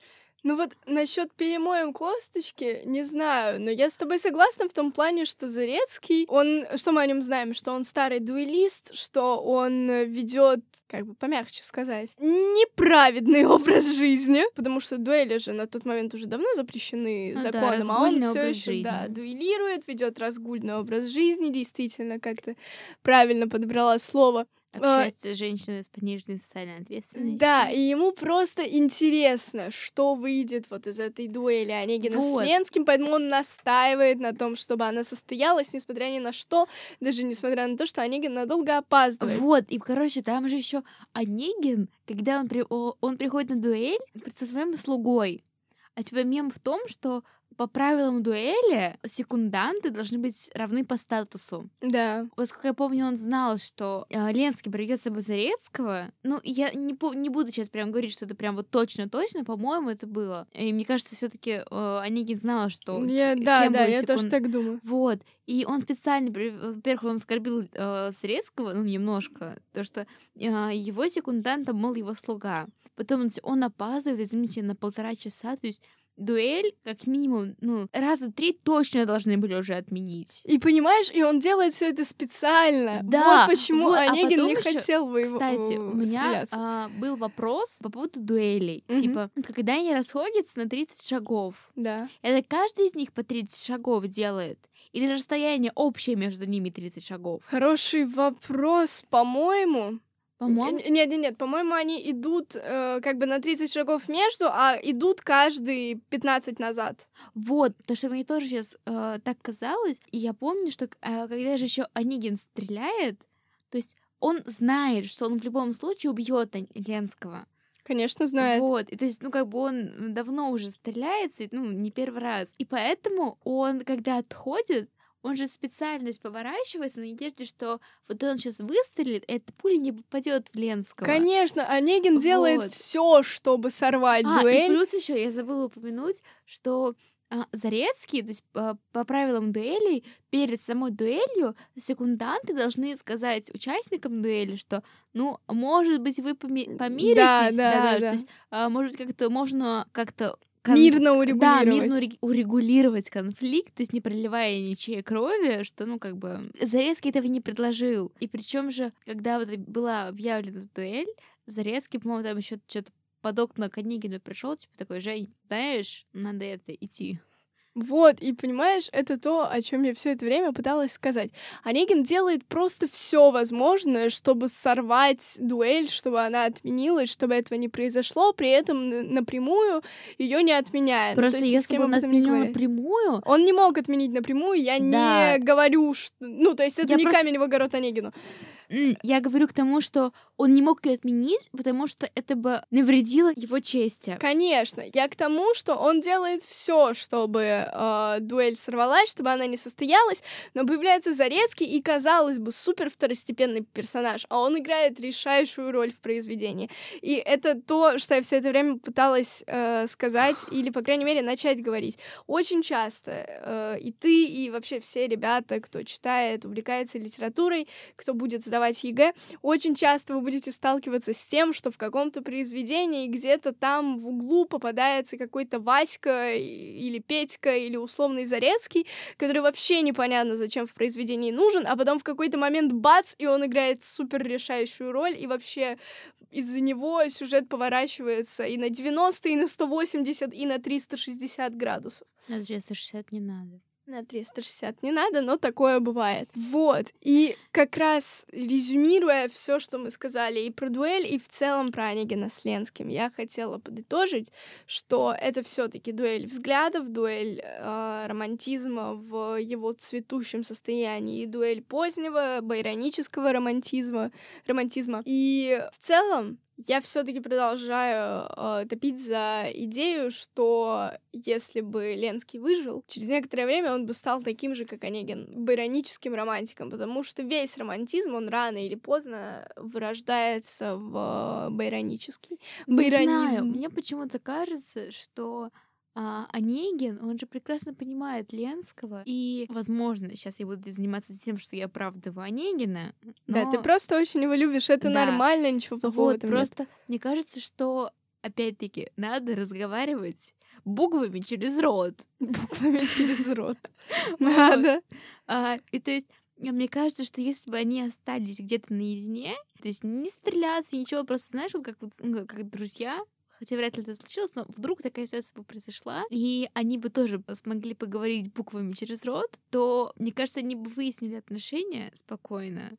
B: Ну вот насчет перемоем косточки, не знаю, но я с тобой согласна в том плане, что Зарецкий, он, что мы о нем знаем, что он старый дуэлист, что он ведет, как бы помягче сказать, неправедный образ жизни, потому что дуэли же на тот момент уже давно запрещены ну, законом, да, а он все еще да, дуэлирует, ведет разгульный образ жизни, действительно как-то правильно подобрала слово.
A: Общается а, с женщиной с пониженной социальной ответственностью.
B: Да, и ему просто интересно, что выйдет вот из этой дуэли Онегина вот. с Ленским, поэтому он настаивает на том, чтобы она состоялась, несмотря ни на что, даже несмотря на то, что Онегин надолго опаздывает.
A: Вот, и, короче, там же еще Онегин, когда он, при... он приходит на дуэль со своим слугой, а типа мем в том, что по правилам дуэли секунданты должны быть равны по статусу.
B: Да.
A: Вот как я помню, он знал, что э, Ленский приведет с собой Зарецкого. Ну, я не, не буду сейчас прям говорить, что это прям вот точно-точно, по-моему, это было. И мне кажется, все таки э, Онегин знал, что
B: я, Да, да, я тоже так думаю.
A: Вот. И он специально, во-первых, он оскорбил э, Зарецкого, ну, немножко, то что э, его секундантом был его слуга. Потом он, он опаздывает, извините, на полтора часа, то есть дуэль, как минимум, ну, раза три точно должны были уже отменить.
B: И понимаешь, и он делает все это специально. Да. Вот почему вот, а Онегин а не еще, хотел бы его
A: Кстати, у меня а, был вопрос по поводу дуэлей. Угу. Типа, когда они расходятся на 30 шагов,
B: да.
A: это каждый из них по 30 шагов делает? Или расстояние общее между ними 30 шагов?
B: Хороший вопрос, по-моему.
A: По-моему?
B: Нет, нет, нет, по-моему, они идут э, как бы на 30 шагов между, а идут каждый 15 назад.
A: Вот, потому что мне тоже сейчас э, так казалось. И я помню, что э, когда же еще Онегин стреляет, то есть он знает, что он в любом случае убьет Ленского.
B: Конечно, знает.
A: Вот. И то есть, ну, как бы он давно уже стреляется, ну, не первый раз. И поэтому он, когда отходит, он же специально поворачивается на надежде, что вот он сейчас выстрелит, эта пуля не попадет в Ленского.
B: Конечно, Онегин вот. делает все, чтобы сорвать
A: а,
B: дуэль.
A: И плюс еще я забыла упомянуть, что а, Зарецкий, то есть по, по правилам дуэлей, перед самой дуэлью секунданты должны сказать участникам дуэли, что, ну, может быть, вы поми- помиритесь,
B: Да, да,
A: да,
B: да,
A: то есть, а, может быть, как-то можно как-то кон-
B: Мирно
A: Да,
B: урегулировать.
A: мирно урег- урегулировать конфликт, то есть не проливая ничьей крови, что, ну, как бы... Зарецкий этого не предложил. И причем же, когда вот была объявлена дуэль, Зарецкий, по-моему, там еще что-то под окна к Онегину пришел, типа такой, Жень, знаешь, надо это идти.
B: Вот, и понимаешь, это то, о чем я все это время пыталась сказать. Онегин делает просто все возможное, чтобы сорвать дуэль, чтобы она отменилась, чтобы этого не произошло, при этом напрямую ее не отменяя. Ну, то
A: Просто
B: есть ни с
A: если бы он отменил напрямую,
B: Он не мог отменить напрямую, я
A: Да.
B: не говорю, что... Ну, то есть это
A: Я
B: не
A: просто-
B: камень в огород Онегину.
A: Я говорю к тому, что он не мог ее отменить, потому что это бы навредило его чести.
B: Конечно, я к тому, что он делает все, чтобы э, дуэль сорвалась, чтобы она не состоялась, но появляется Зарецкий и, казалось бы, супер второстепенный персонаж, а он играет решающую роль в произведении. И это то, что я все это время пыталась э, сказать, или, по крайней мере, начать говорить. Очень часто э, и ты, и вообще все ребята, кто читает, увлекается литературой, кто будет сдавать ЕГЭ, очень часто вы будете сталкиваться с тем, что в каком-то произведении где-то там в углу попадается какой-то Васька или Петька или условный Зарецкий, который вообще непонятно зачем в произведении нужен, а потом в какой-то момент бац, и он играет супер решающую роль, и вообще из-за него сюжет поворачивается и на 90, и на 180, и на 360 градусов.
A: На 360 не надо.
B: На 360 не надо, но такое бывает. Вот. И как раз резюмируя все, что мы сказали и про дуэль, и в целом про Онегина с Ленским, я хотела подытожить, что это все таки дуэль взглядов, дуэль э, романтизма в его цветущем состоянии, и дуэль позднего байронического романтизма, романтизма. И в целом я все-таки продолжаю э, топить за идею, что если бы Ленский выжил, через некоторое время он бы стал таким же, как Онегин, байроническим романтиком, потому что весь романтизм, он рано или поздно вырождается в э, байронический.
A: Не знаю,
B: Байронизм.
A: мне почему-то кажется, что а, Онегин, он же прекрасно понимает Ленского, и, возможно, сейчас я буду заниматься тем, что я оправдываю Онегина,
B: Да,
A: но
B: ты просто очень его любишь, это
A: Да.
B: нормально, ничего плохого
A: вот
B: этом нет.
A: просто мне кажется, что опять-таки надо разговаривать буквами через рот.
B: Буквами через рот. Надо.
A: А, и то есть мне кажется, что если бы они остались где-то наедине, то есть не стреляться, ничего, просто, знаешь, вот как, вот, ну, как друзья, хотя вряд ли это случилось, но вдруг такая ситуация бы произошла, и они бы тоже смогли поговорить буквами через рот, то, мне кажется, они бы выяснили отношения спокойно,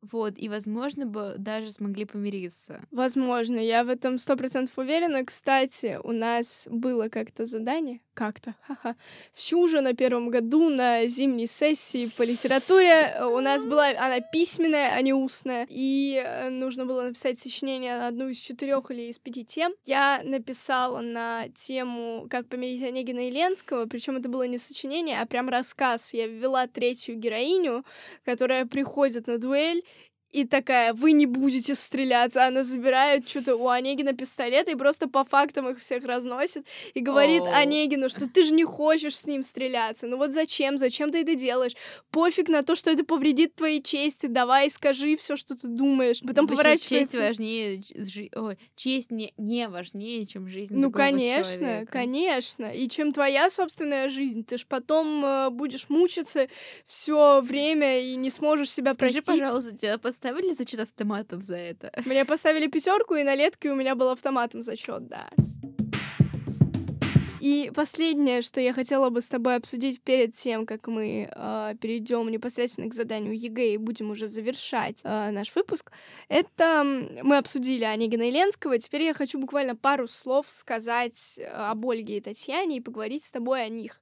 A: вот, и, возможно, бы даже смогли помириться.
B: Возможно, я в этом сто процентов уверена. Кстати, у нас было как-то задание, как-то, ха-ха, в Чуже на первом году на зимней сессии по литературе э, у нас была она письменная, а не устная, и э, нужно было написать сочинение на одну из четырех или из пяти тем. Я написала на тему «Как помирить Онегина и Ленского», причем это было не сочинение, а прям рассказ. Я ввела третью героиню, которая приходит на дуэль, и такая, вы не будете стреляться. Она забирает что-то у Онегина пистолет и просто по фактам их всех разносит. И говорит
A: Оу.
B: Онегину, что ты же не хочешь с ним стреляться. Ну вот зачем? Зачем ты это делаешь? Пофиг на то, что это повредит твоей чести. Давай, скажи все, что ты думаешь. Потом
A: Типа, щас честь
B: поворачивается...
A: важнее, жи- ой, честь не, не важнее, чем жизнь
B: Ну, конечно,
A: человека.
B: конечно. И чем твоя собственная жизнь, ты ж потом э, будешь мучиться все время и не сможешь себя
A: Скажи,
B: простить.
A: пожалуйста, тебя поставили зачет автоматом за это?
B: Мне поставили пятерку, и на летке у меня был автоматом зачет, да. И последнее, что я хотела бы с тобой обсудить перед тем, как мы э, перейдем непосредственно к заданию ЕГЭ и будем уже завершать э, наш выпуск, это мы обсудили Онегина и Ленского. Теперь я хочу буквально пару слов сказать э, об Ольге и Татьяне и поговорить с тобой о них.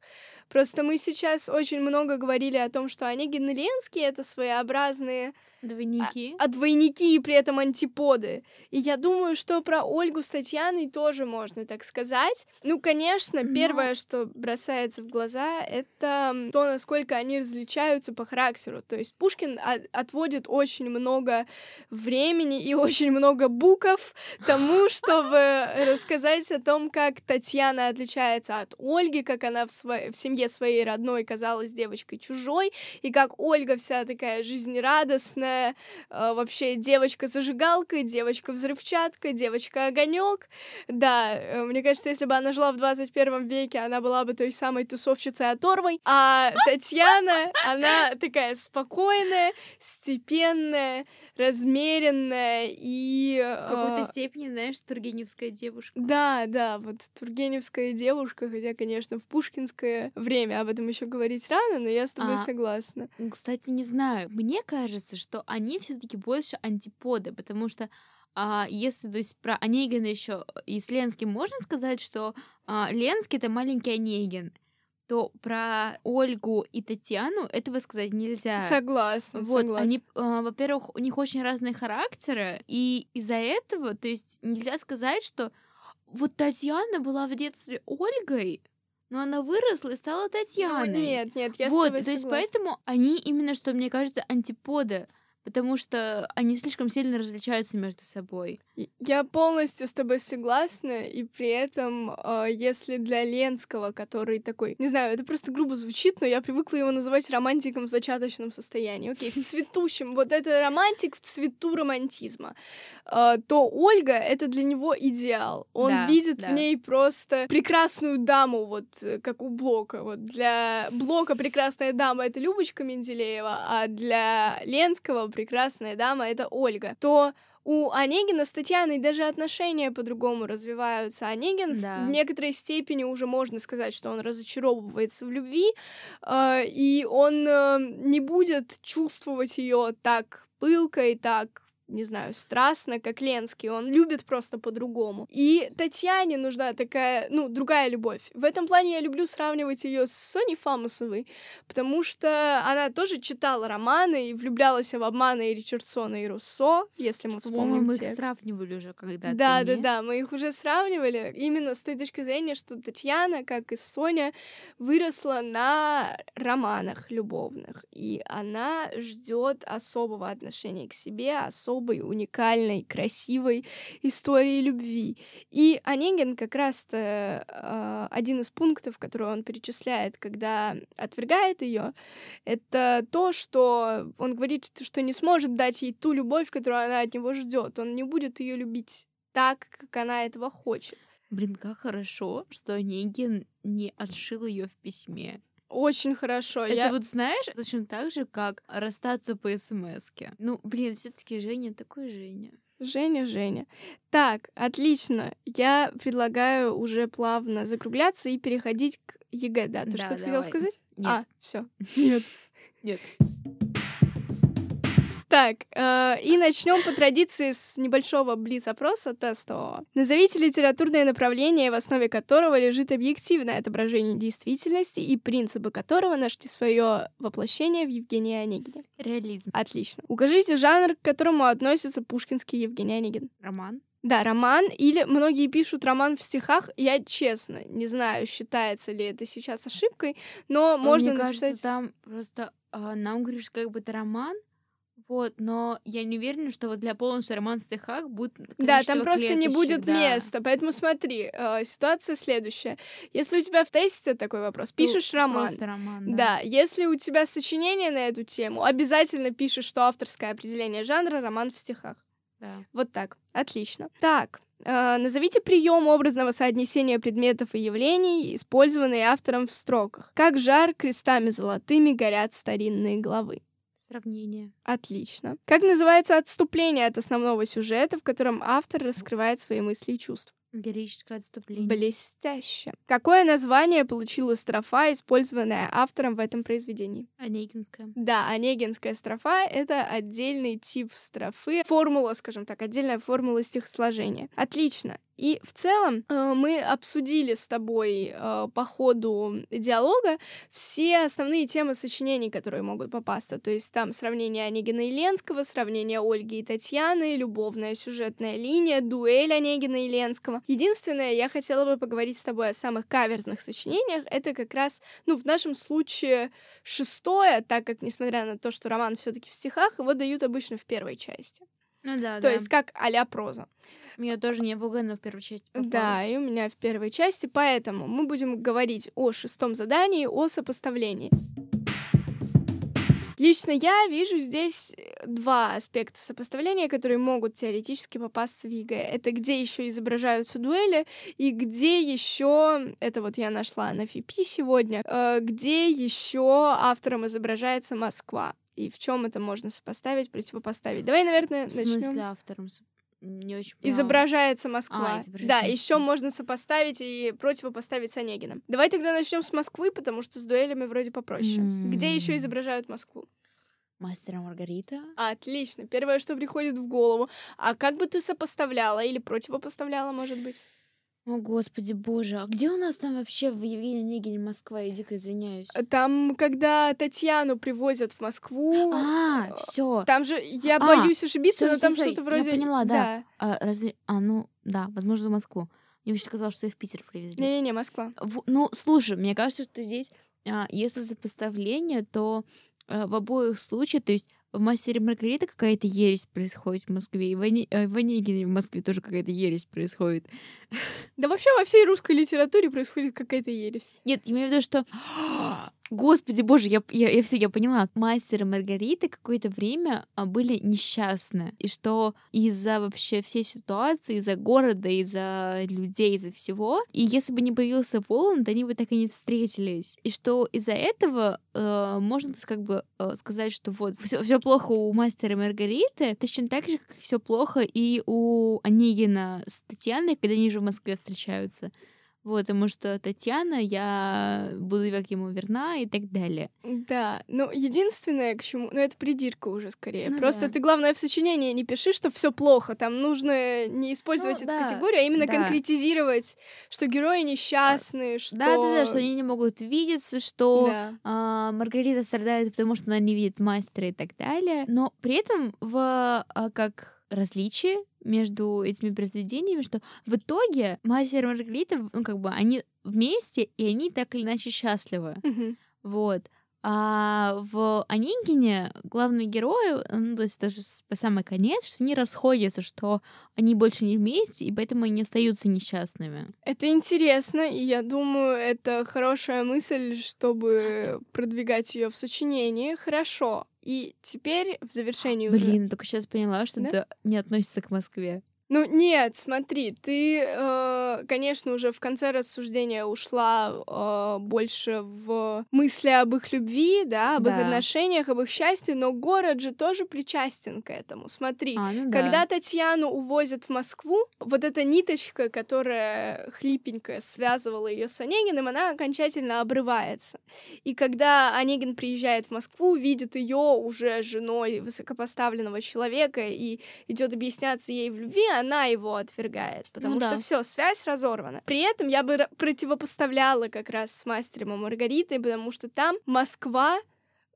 B: Просто мы сейчас очень много говорили о том, что Онегин и Ленский — это своеобразные
A: Двойники.
B: А, а двойники и при этом антиподы. И я думаю, что про Ольгу с Татьяной тоже можно так сказать. Ну, конечно, Но... первое, что бросается в глаза, это то, насколько они различаются по характеру. То есть Пушкин отводит очень много времени и очень много букв тому, чтобы рассказать о том, как Татьяна отличается от Ольги, как она в, сво... в семье своей родной казалась девочкой чужой, и как Ольга вся такая жизнерадостная, э, вообще девочка-зажигалка, девочка-взрывчатка, девочка-огонек. Да, э, мне кажется, если бы она жила в 21 веке, она была бы той самой тусовщицей оторвой. А Татьяна, она такая спокойная, степенная, размеренная и...
A: В какой-то э, степени, знаешь, тургеневская девушка.
B: Да, да, вот тургеневская девушка, хотя, конечно, в пушкинское время об этом еще говорить рано, но я с тобой а, согласна.
A: Кстати, не знаю, мне кажется, что они все-таки больше антиподы, потому что а, если то есть про Онегина еще и с Ленским можно сказать, что а, Ленский это маленький Онегин, то про Ольгу и Татьяну этого сказать нельзя.
B: Согласна,
A: вот,
B: согласна.
A: Они, а, во-первых, у них очень разные характеры, и из-за этого, то есть нельзя сказать, что вот Татьяна была в детстве Ольгой, но она выросла и стала Татьяной. Ну,
B: нет, нет, я
A: вот,
B: с тобой
A: то есть
B: согласна.
A: поэтому они именно, что мне кажется, антиподы потому что они слишком сильно различаются между собой.
B: Я полностью с тобой согласна, и при этом, э, если для Ленского, который такой, не знаю, это просто грубо звучит, но я привыкла его называть романтиком в зачаточном состоянии, окей, в цветущем, вот это романтик в цвету романтизма, э, то Ольга — это для него идеал. Он да, видит да. в ней просто прекрасную даму, вот как у Блока. Вот для Блока прекрасная дама — это Любочка Менделеева, а для Ленского прекрасная дама — это Ольга, то у Онегина с Татьяной даже отношения по-другому развиваются. Онегин да. в некоторой степени уже можно сказать, что он разочаровывается в любви, э, и он э, не будет чувствовать ее так пылко и так не знаю, страстно, как Ленский. Он любит просто по-другому. И Татьяне нужна такая, ну, другая любовь. В этом плане я люблю сравнивать ее с Соней Фамусовой, потому что она тоже читала романы и влюблялась в обманы и Ричардсона и Руссо, если мы вспомним
A: мы
B: текст.
A: их сравнивали уже когда-то.
B: Да, да, да, мы их уже сравнивали именно с той точки зрения, что Татьяна, как и Соня, выросла на романах любовных, и она ждет особого отношения к себе, особого особой, уникальной, красивой истории любви. И Онегин как раз-то э, один из пунктов, который он перечисляет, когда отвергает ее, это то, что он говорит, что не сможет дать ей ту любовь, которую она от него ждет. Он не будет ее любить так, как она этого хочет.
A: Блин, как хорошо, что Онегин не отшил ее в письме.
B: Очень хорошо.
A: Это
B: я...
A: вот знаешь, точно так же, как расстаться по смс-ке. Ну, блин, все таки Женя такой Женя.
B: Женя, Женя. Так, отлично. Я предлагаю уже плавно закругляться и переходить к ЕГЭ. Да, ты да, что-то хотел сказать?
A: Нет.
B: А, все.
A: Нет. Нет.
B: Так, э, и начнем по традиции с небольшого блиц-опроса тестового. Назовите литературное направление, в основе которого лежит объективное отображение действительности и принципы которого нашли свое воплощение в Евгении Онегине.
A: Реализм.
B: Отлично. Укажите жанр, к которому относится пушкинский Евгений Онегин.
A: Роман.
B: Да, роман, или многие пишут роман в стихах. Я честно не знаю, считается ли это сейчас ошибкой, но, но можно
A: мне
B: написать...
A: кажется, там просто э, нам говоришь, как бы это роман, вот, но я не уверена, что вот для полностью роман в стихах будет
B: Да, там просто не будет
A: да.
B: места. Поэтому смотри, э, ситуация следующая. Если у тебя в тесте такой вопрос, пишешь ну, роман.
A: Просто роман, да.
B: Да, если у тебя сочинение на эту тему, обязательно пишешь, что авторское определение жанра роман в стихах.
A: Да.
B: Вот так. Отлично. Так, э, назовите прием образного соотнесения предметов и явлений, использованные автором в строках. Как жар крестами золотыми горят старинные главы.
A: Сравнение.
B: Отлично. Как называется отступление от основного сюжета, в котором автор раскрывает свои мысли и чувства?
A: Лирическое отступление.
B: Блестяще. Какое название получила строфа, использованная автором в этом произведении?
A: Онегинская.
B: Да, онегинская строфа — это отдельный тип строфы, формула, скажем так, отдельная формула стихосложения. Отлично. И в целом э, мы обсудили с тобой э, по ходу диалога все основные темы сочинений, которые могут попасться. То есть там сравнение Онегина и Ленского, сравнение Ольги и Татьяны, любовная сюжетная линия, дуэль Онегина и Ленского. Единственное, я хотела бы поговорить с тобой о самых каверзных сочинениях. Это как раз, ну, в нашем случае шестое, так как, несмотря на то, что роман все таки в стихах, его дают обычно в первой части.
A: Ну да,
B: То
A: да.
B: есть как а проза.
A: У меня тоже не ВГ, но в первой части попалось.
B: Да, и у меня в первой части, поэтому мы будем говорить о шестом задании, о сопоставлении. Лично я вижу здесь э, два аспекта сопоставления, которые могут теоретически попасться в ЕГЭ. Это где еще изображаются дуэли, и где еще, это вот я нашла на ФИПИ сегодня, э, где еще автором изображается Москва. И в чем это можно сопоставить, противопоставить. Давай, наверное,
A: В смысле
B: начнем.
A: автором? С- Не очень поняла.
B: Изображается Москва.
A: А, изображается
B: да, еще можно сопоставить и противопоставить с Онегиным. Давай тогда начнем с Москвы, потому что с дуэлями вроде попроще. Где еще изображают Москву?
A: Мастер и Маргарита.
B: Отлично. Первое, что приходит в голову. А как бы ты сопоставляла или противопоставляла, может быть?
A: О, господи боже, а где у нас там вообще в Евгении Онегине Москва? Я дико извиняюсь.
B: Там, когда Татьяну привозят в Москву,
A: А,
B: э,
A: все.
B: там же, я
A: А,
B: боюсь ошибиться,
A: всё,
B: но там что-то
A: я
B: вроде...
A: поняла, да. А, разве... А, ну, да, возможно, в Москву. Мне вообще казалось, что и в Питер привезли.
B: Не-не-не, Москва.
A: В- Ну, слушай, мне кажется, что здесь, а, если сопоставление, то а, в обоих случаях, то есть в «Мастере Маргарита» какая-то ересь происходит в Москве, и в, Оне- э, в «Онегине» в Москве тоже какая-то ересь происходит.
B: Да вообще во всей русской литературе происходит какая-то ересь.
A: Нет, я имею в виду, что... Господи боже, я, я, я все, я поняла. Мастер и Маргарита какое-то время а, были несчастны. И что из-за вообще всей ситуации, из-за города, из-за людей, из-за всего, и если бы не появился Воланд, они бы так и не встретились. И что из-за этого э, можно как бы э, сказать, что вот все, все плохо у мастера и Маргариты, точно так же, как все плохо и у Онегина с Татьяной, когда они же в Москве встречаются. Вот, потому что Татьяна, я буду как ему верна и так далее.
B: Да, но единственное, к чему... Ну, это придирка уже скорее.
A: Ну
B: Просто
A: да.
B: ты, главное, в сочинении не пиши, что все плохо. Там нужно не использовать
A: Ну,
B: эту
A: да,
B: категорию, а именно
A: да.
B: конкретизировать, что герои несчастные, что...
A: Да-да-да, что они не могут видеться, что
B: Да.
A: а, Маргарита страдает, потому что она не видит мастера и так далее. Но при этом в а, как различие между этими произведениями, что в итоге мастер и Маргарита, ну, как бы, они вместе, и они так или иначе счастливы.
B: Мгм.
A: Вот. А в Онегине главные герои, ну, то есть даже по самый конец, что они расходятся, что они больше не вместе, и поэтому они остаются несчастными.
B: Это интересно, и я думаю, это хорошая мысль, чтобы продвигать ее в сочинении. Хорошо. И теперь в завершении уже...
A: Блин, только сейчас поняла, что
B: Да?
A: это не относится к Москве.
B: Ну нет, смотри, ты, э, конечно, уже в конце рассуждения ушла э, больше в мысли об их любви, да, об их
A: Да.
B: отношениях, об их счастье, но город же тоже причастен к этому. Смотри,
A: А, ну да.
B: когда Татьяну увозят в Москву, вот эта ниточка, которая хлипенькая связывала ее с Онегиным, она окончательно обрывается. И когда Онегин приезжает в Москву, видит ее уже женой высокопоставленного человека и идет объясняться ей в любви, она его отвергает, потому
A: Ну
B: что
A: да.
B: все, связь разорвана. При этом я бы противопоставляла как раз с мастером и Маргаритой, потому что там Москва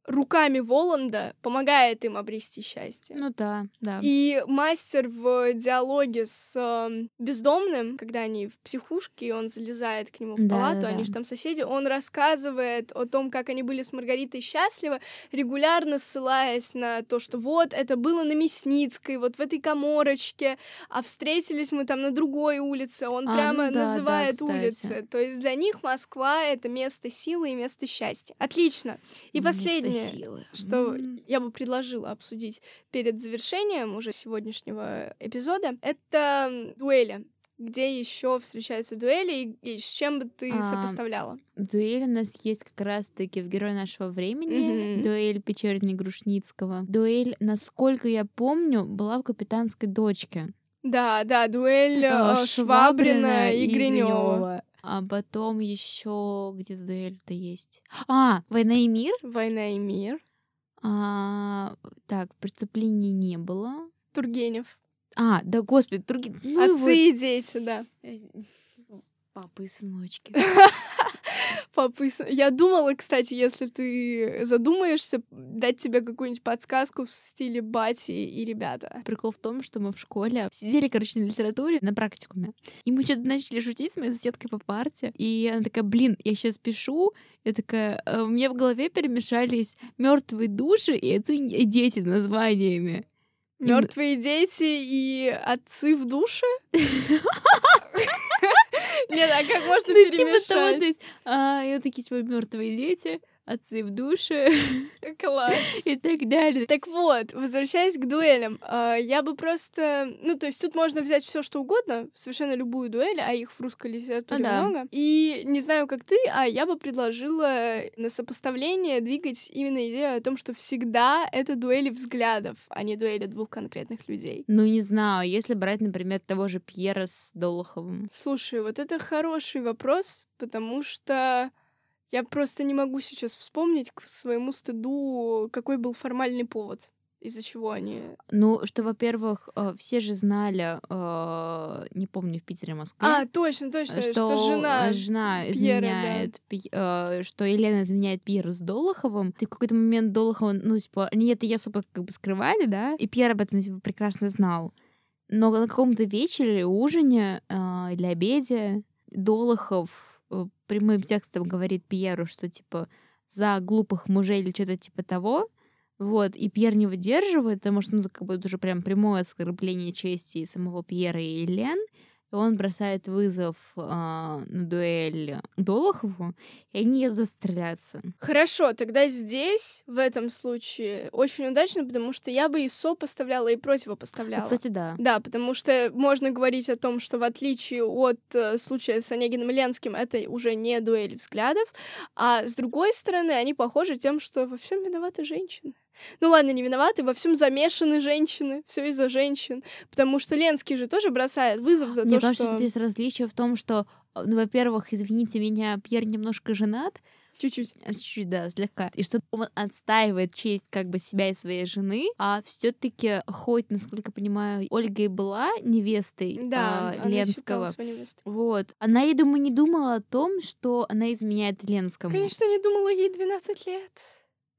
B: руками Воланда помогает им обрести счастье.
A: Ну да, да.
B: И мастер в диалоге с эм, бездомным, когда они в психушке, и он залезает к нему в
A: Да,
B: палату,
A: да,
B: они
A: да.
B: же там соседи, он рассказывает о том, как они были с Маргаритой счастливы, регулярно ссылаясь на то, что вот, это было на Мясницкой, вот в этой коморочке, а встретились мы там на другой улице, он
A: А,
B: прямо
A: ну да, да,
B: называет
A: кстати.
B: улицы. То есть для них Москва — это место силы и место счастья. Отлично. И последнее
A: силы.
B: что
A: М.
B: я бы предложила обсудить перед завершением уже сегодняшнего эпизода, это дуэли. Где еще встречаются дуэли и, и с чем бы ты
A: А,
B: сопоставляла?
A: Дуэль у нас есть как раз-таки в «Герой нашего времени»,
B: Мгм.
A: дуэль Печерни Грушницкого. Дуэль, насколько я помню, была в «Капитанской дочке».
B: Да, да, дуэль
A: А,
B: э, Швабрина и Гринева.
A: А потом еще где-то дуэль-то есть. А, «Война и мир».
B: Война и мир.
A: А, так, преступлений не было.
B: Тургенев.
A: А, да господи, другие... Ну,
B: Отцы
A: вот.
B: и дети, да.
A: Э, Папы и сыночки.
B: Папы Я думала, кстати, если ты задумаешься, дать тебе какую-нибудь подсказку в стиле бати и ребята.
A: Прикол в том, что мы в школе сидели, короче, на литературе, на практикуме. И мы что-то начали шутить с моей соседкой по парте. И она такая, блин, я сейчас пишу. Я такая, «Э, у меня в голове перемешались мертвые души и и дети названиями.
B: Мертвые дети и отцы в душе? Нет, а как можно
A: Ну, типа того, то
B: перемешать?
A: есть, а, и вот такие, типа, мертвые дети, отцы в душе
B: Класс.
A: и так далее.
B: Так вот, возвращаясь к дуэлям, а, я бы просто... Ну, то есть тут можно взять все что угодно, совершенно любую дуэль, а их в русской литературе
A: да.
B: много. И не знаю, как ты, а я бы предложила на сопоставление двигать именно идею о том, что всегда это дуэли взглядов, а не дуэли двух конкретных людей.
A: Ну, не знаю, если брать, например, того же Пьера с Долоховым.
B: Слушай, вот это хороший вопрос, потому что я просто не могу сейчас вспомнить к своему стыду, какой был формальный повод, из-за чего они...
A: Ну, что, во-первых, э, все же знали, э, не помню, в Питере, Москве,
B: А, точно, точно,
A: что,
B: что, жена...
A: э, жена
B: Пьера,
A: изменяет, Пи- э, что Елена изменяет Пьеру с Долоховым. И в какой-то момент Долохова, ну, типа, они это особо как бы скрывали, да, и Пьер об этом, типа, прекрасно знал. Но на каком-то вечере, ужине э, или обеде Долохов э, прямым текстом говорит Пьеру, что, типа, за глупых мужей или что-то типа того, вот, и Пьер не выдерживает, потому что, ну, как бы уже прям прямое оскорбление чести самого Пьера и Елен, и он бросает вызов а, на дуэль Долохову, и они едут стреляться.
B: Хорошо, тогда здесь, в этом случае, очень удачно, потому что я бы и со поставляла, и
A: Ну,
B: противопоставляла.
A: кстати, да.
B: Да, потому что можно говорить о том, что в отличие от э, случая с Онегиным и Ленским, это уже не дуэль взглядов, а с другой стороны, они похожи тем, что во всем виноваты женщины. Ну ладно, не виноваты, во всем замешаны женщины, все из-за женщин, потому что Ленский же тоже бросает вызов за
A: Мне
B: то,
A: кажется,
B: что
A: здесь различие в том, что, э, ну, во-первых, извините меня, Пьер немножко женат,
B: чуть-чуть.
A: э, чуть-чуть, да, слегка, и что он отстаивает честь как бы себя и своей жены, а все таки хоть, насколько понимаю, Ольга и была невестой
B: Да, она
A: Ленского. Вот. Она, я думаю, не думала о том, что она изменяет Ленскому.
B: Конечно, не думала, ей 12 лет.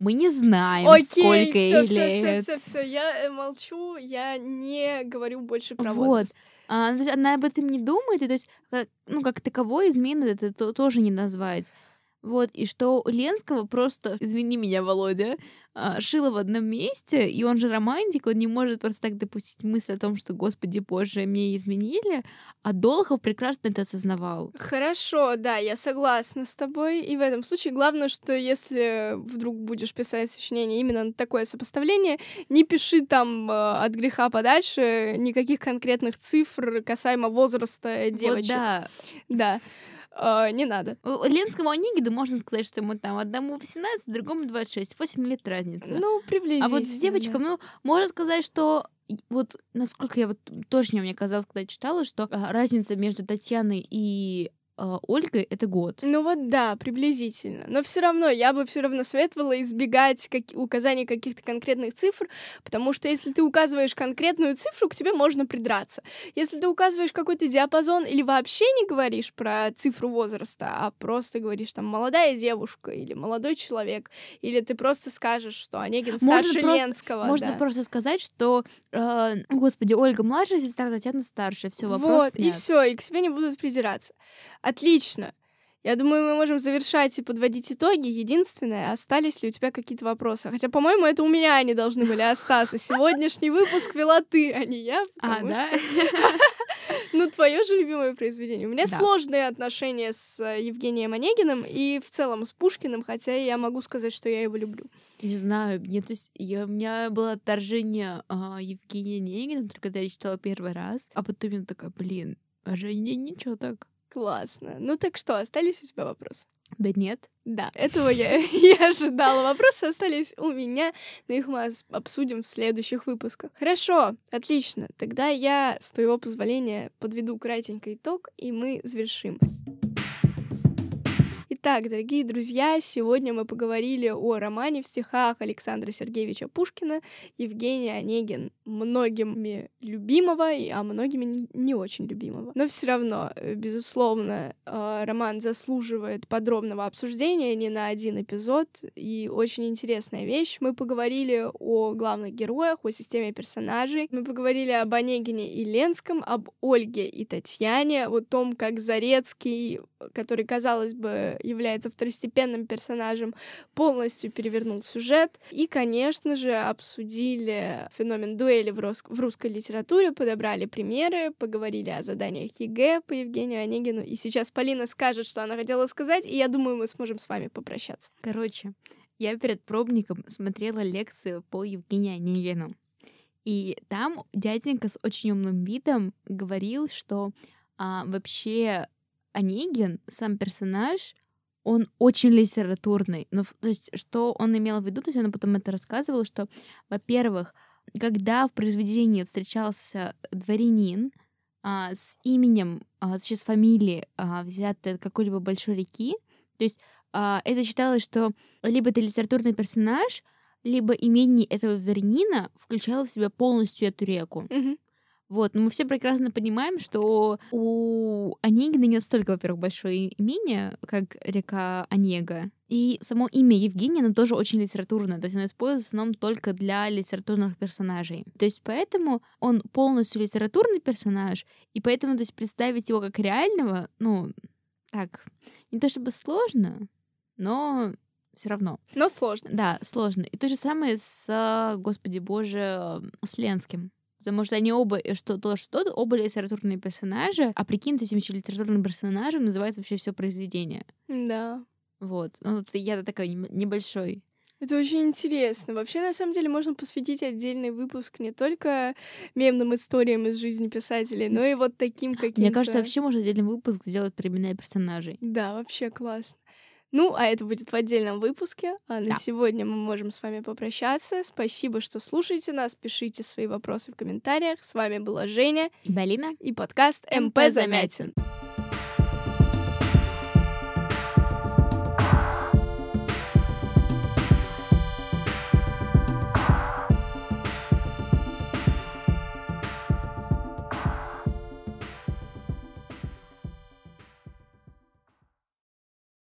A: Мы не знаем,
B: Окей,
A: сколько
B: все,
A: ей
B: все,
A: лет.
B: все, все, все, я э, молчу, я не говорю больше про
A: Вот.
B: возраст.
A: А, то есть она об этом не думает, и то есть, как, ну, как таковой измены это то- тоже не назвать. Вот, и что Ленского просто, извини меня, Володя, а, шило в одном месте, и он же романтик, он не может просто так допустить мысль о том, что, господи, боже, мне изменили, а Долохов прекрасно это осознавал.
B: Хорошо, да, я согласна с тобой. И в этом случае главное, что если вдруг будешь писать сочинение именно на такое сопоставление, не пиши там э, от греха подальше никаких конкретных цифр касаемо возраста девочек.
A: Вот, да.
B: Да. Э, не надо.
A: Ленскому Онегиду можно сказать, что ему там одному 18, другому 26, 8 лет разница.
B: Ну, приблизительно.
A: А вот с девочком, ну, можно сказать, что вот насколько я вот точно мне казалось, когда читала, что а, разница между Татьяной и а, Ольгой это год.
B: Ну вот да, приблизительно. Но все равно я бы все равно советовала избегать как- указания каких-то конкретных цифр, потому что если ты указываешь конкретную цифру, к тебе можно придраться. Если ты указываешь какой-то диапазон или вообще не говоришь про цифру возраста, а просто говоришь там молодая девушка или молодой человек, или ты просто скажешь, что Онегин
A: Можно
B: старше
A: просто-
B: Ленского.
A: Можно
B: да.
A: просто сказать, что, э, господи, Ольга младшая сестра, Татьяна старшая, все вопрос
B: Вот, и
A: снят.
B: все, и к тебе не будут придираться. Отлично. Я думаю, мы можем завершать и подводить итоги. Единственное, остались ли у тебя какие-то вопросы? Хотя, по-моему, это у меня они должны были остаться. Сегодняшний выпуск вела ты, а не я.
A: А, да?
B: Ну, твое же любимое произведение. У меня
A: Да.
B: сложные отношения с э, Евгением Онегиным и в целом с Пушкиным, хотя я могу сказать, что я его люблю.
A: Не знаю, мне, то есть, я, у меня было отторжение а, Евгения Онегина, только когда я читала первый раз, а потом я такая, блин, а же не, ничего так.
B: Классно. Ну так что, остались у тебя вопросы?
A: Да нет.
B: Да, этого я и ожидала. Вопросы остались у меня, но их мы обсудим в следующих выпусках. Хорошо, отлично. Тогда я, с твоего позволения, подведу кратенько итог, и мы завершим. Итак, дорогие друзья, сегодня мы поговорили о романе в стихах Александра Сергеевича Пушкина Евгений Онегин, многими любимого, а многими не очень любимого. Но все равно, э, безусловно, э, роман заслуживает подробного обсуждения не на один эпизод, и очень интересная вещь. Мы поговорили о главных героях, о системе персонажей, мы поговорили об Онегине и Ленском, об Ольге и Татьяне, о том, как Зарецкий, который, казалось бы, является второстепенным персонажем, полностью перевернул сюжет. И, конечно же, обсудили феномен дуэли в, рус- в русской литературе, подобрали примеры, поговорили о заданиях ЕГЭ по Евгению Онегину. И сейчас Полина скажет, что она хотела сказать, и я думаю, мы сможем с вами попрощаться.
A: Короче, я перед пробником смотрела лекцию по Евгению Онегину. И там дяденька с очень умным видом говорил, что а, вообще Онегин, сам персонаж, он очень литературный. Ну, то есть, что он имел в виду, то есть он потом это рассказывал, что, во-первых, когда в произведении встречался дворянин а, с именем, а, с фамилией, а, взятой от какой-либо большой реки, то есть а, это считалось, что либо это литературный персонаж, либо имение этого дворянина включало в себя полностью эту реку.
B: Мгм.
A: Вот, но мы все прекрасно понимаем, что у Онегина не настолько, во-первых, большое имение, как река Онега. И само имя Евгения, оно тоже очень литературное, то есть оно используется в основном только для литературных персонажей. То есть поэтому он полностью литературный персонаж, и поэтому, то есть представить его как реального, ну, так, не то чтобы сложно, но все равно.
B: Но сложно.
A: Да, сложно. И то же самое с, господи боже, с Ленским. Потому что они оба, э, что то, что то, оба литературные персонажи, а прикинь, этим еще литературным персонажем называется вообще все произведение.
B: Да.
A: Вот. Ну, я такой небольшой.
B: Это очень интересно. Вообще, на самом деле, можно посвятить отдельный выпуск не только мемным историям из жизни писателей, но и вот таким каким-то...
A: Мне кажется, вообще можно отдельный выпуск сделать про имена персонажей.
B: Да, вообще классно. Ну, а это будет в отдельном выпуске. А на
A: Да.
B: сегодня мы можем с вами попрощаться. Спасибо, что слушаете нас. Пишите свои вопросы в комментариях. С вами была Женя
A: И Балина?
B: и подкаст
A: МП
B: Замятин.
A: Замятин.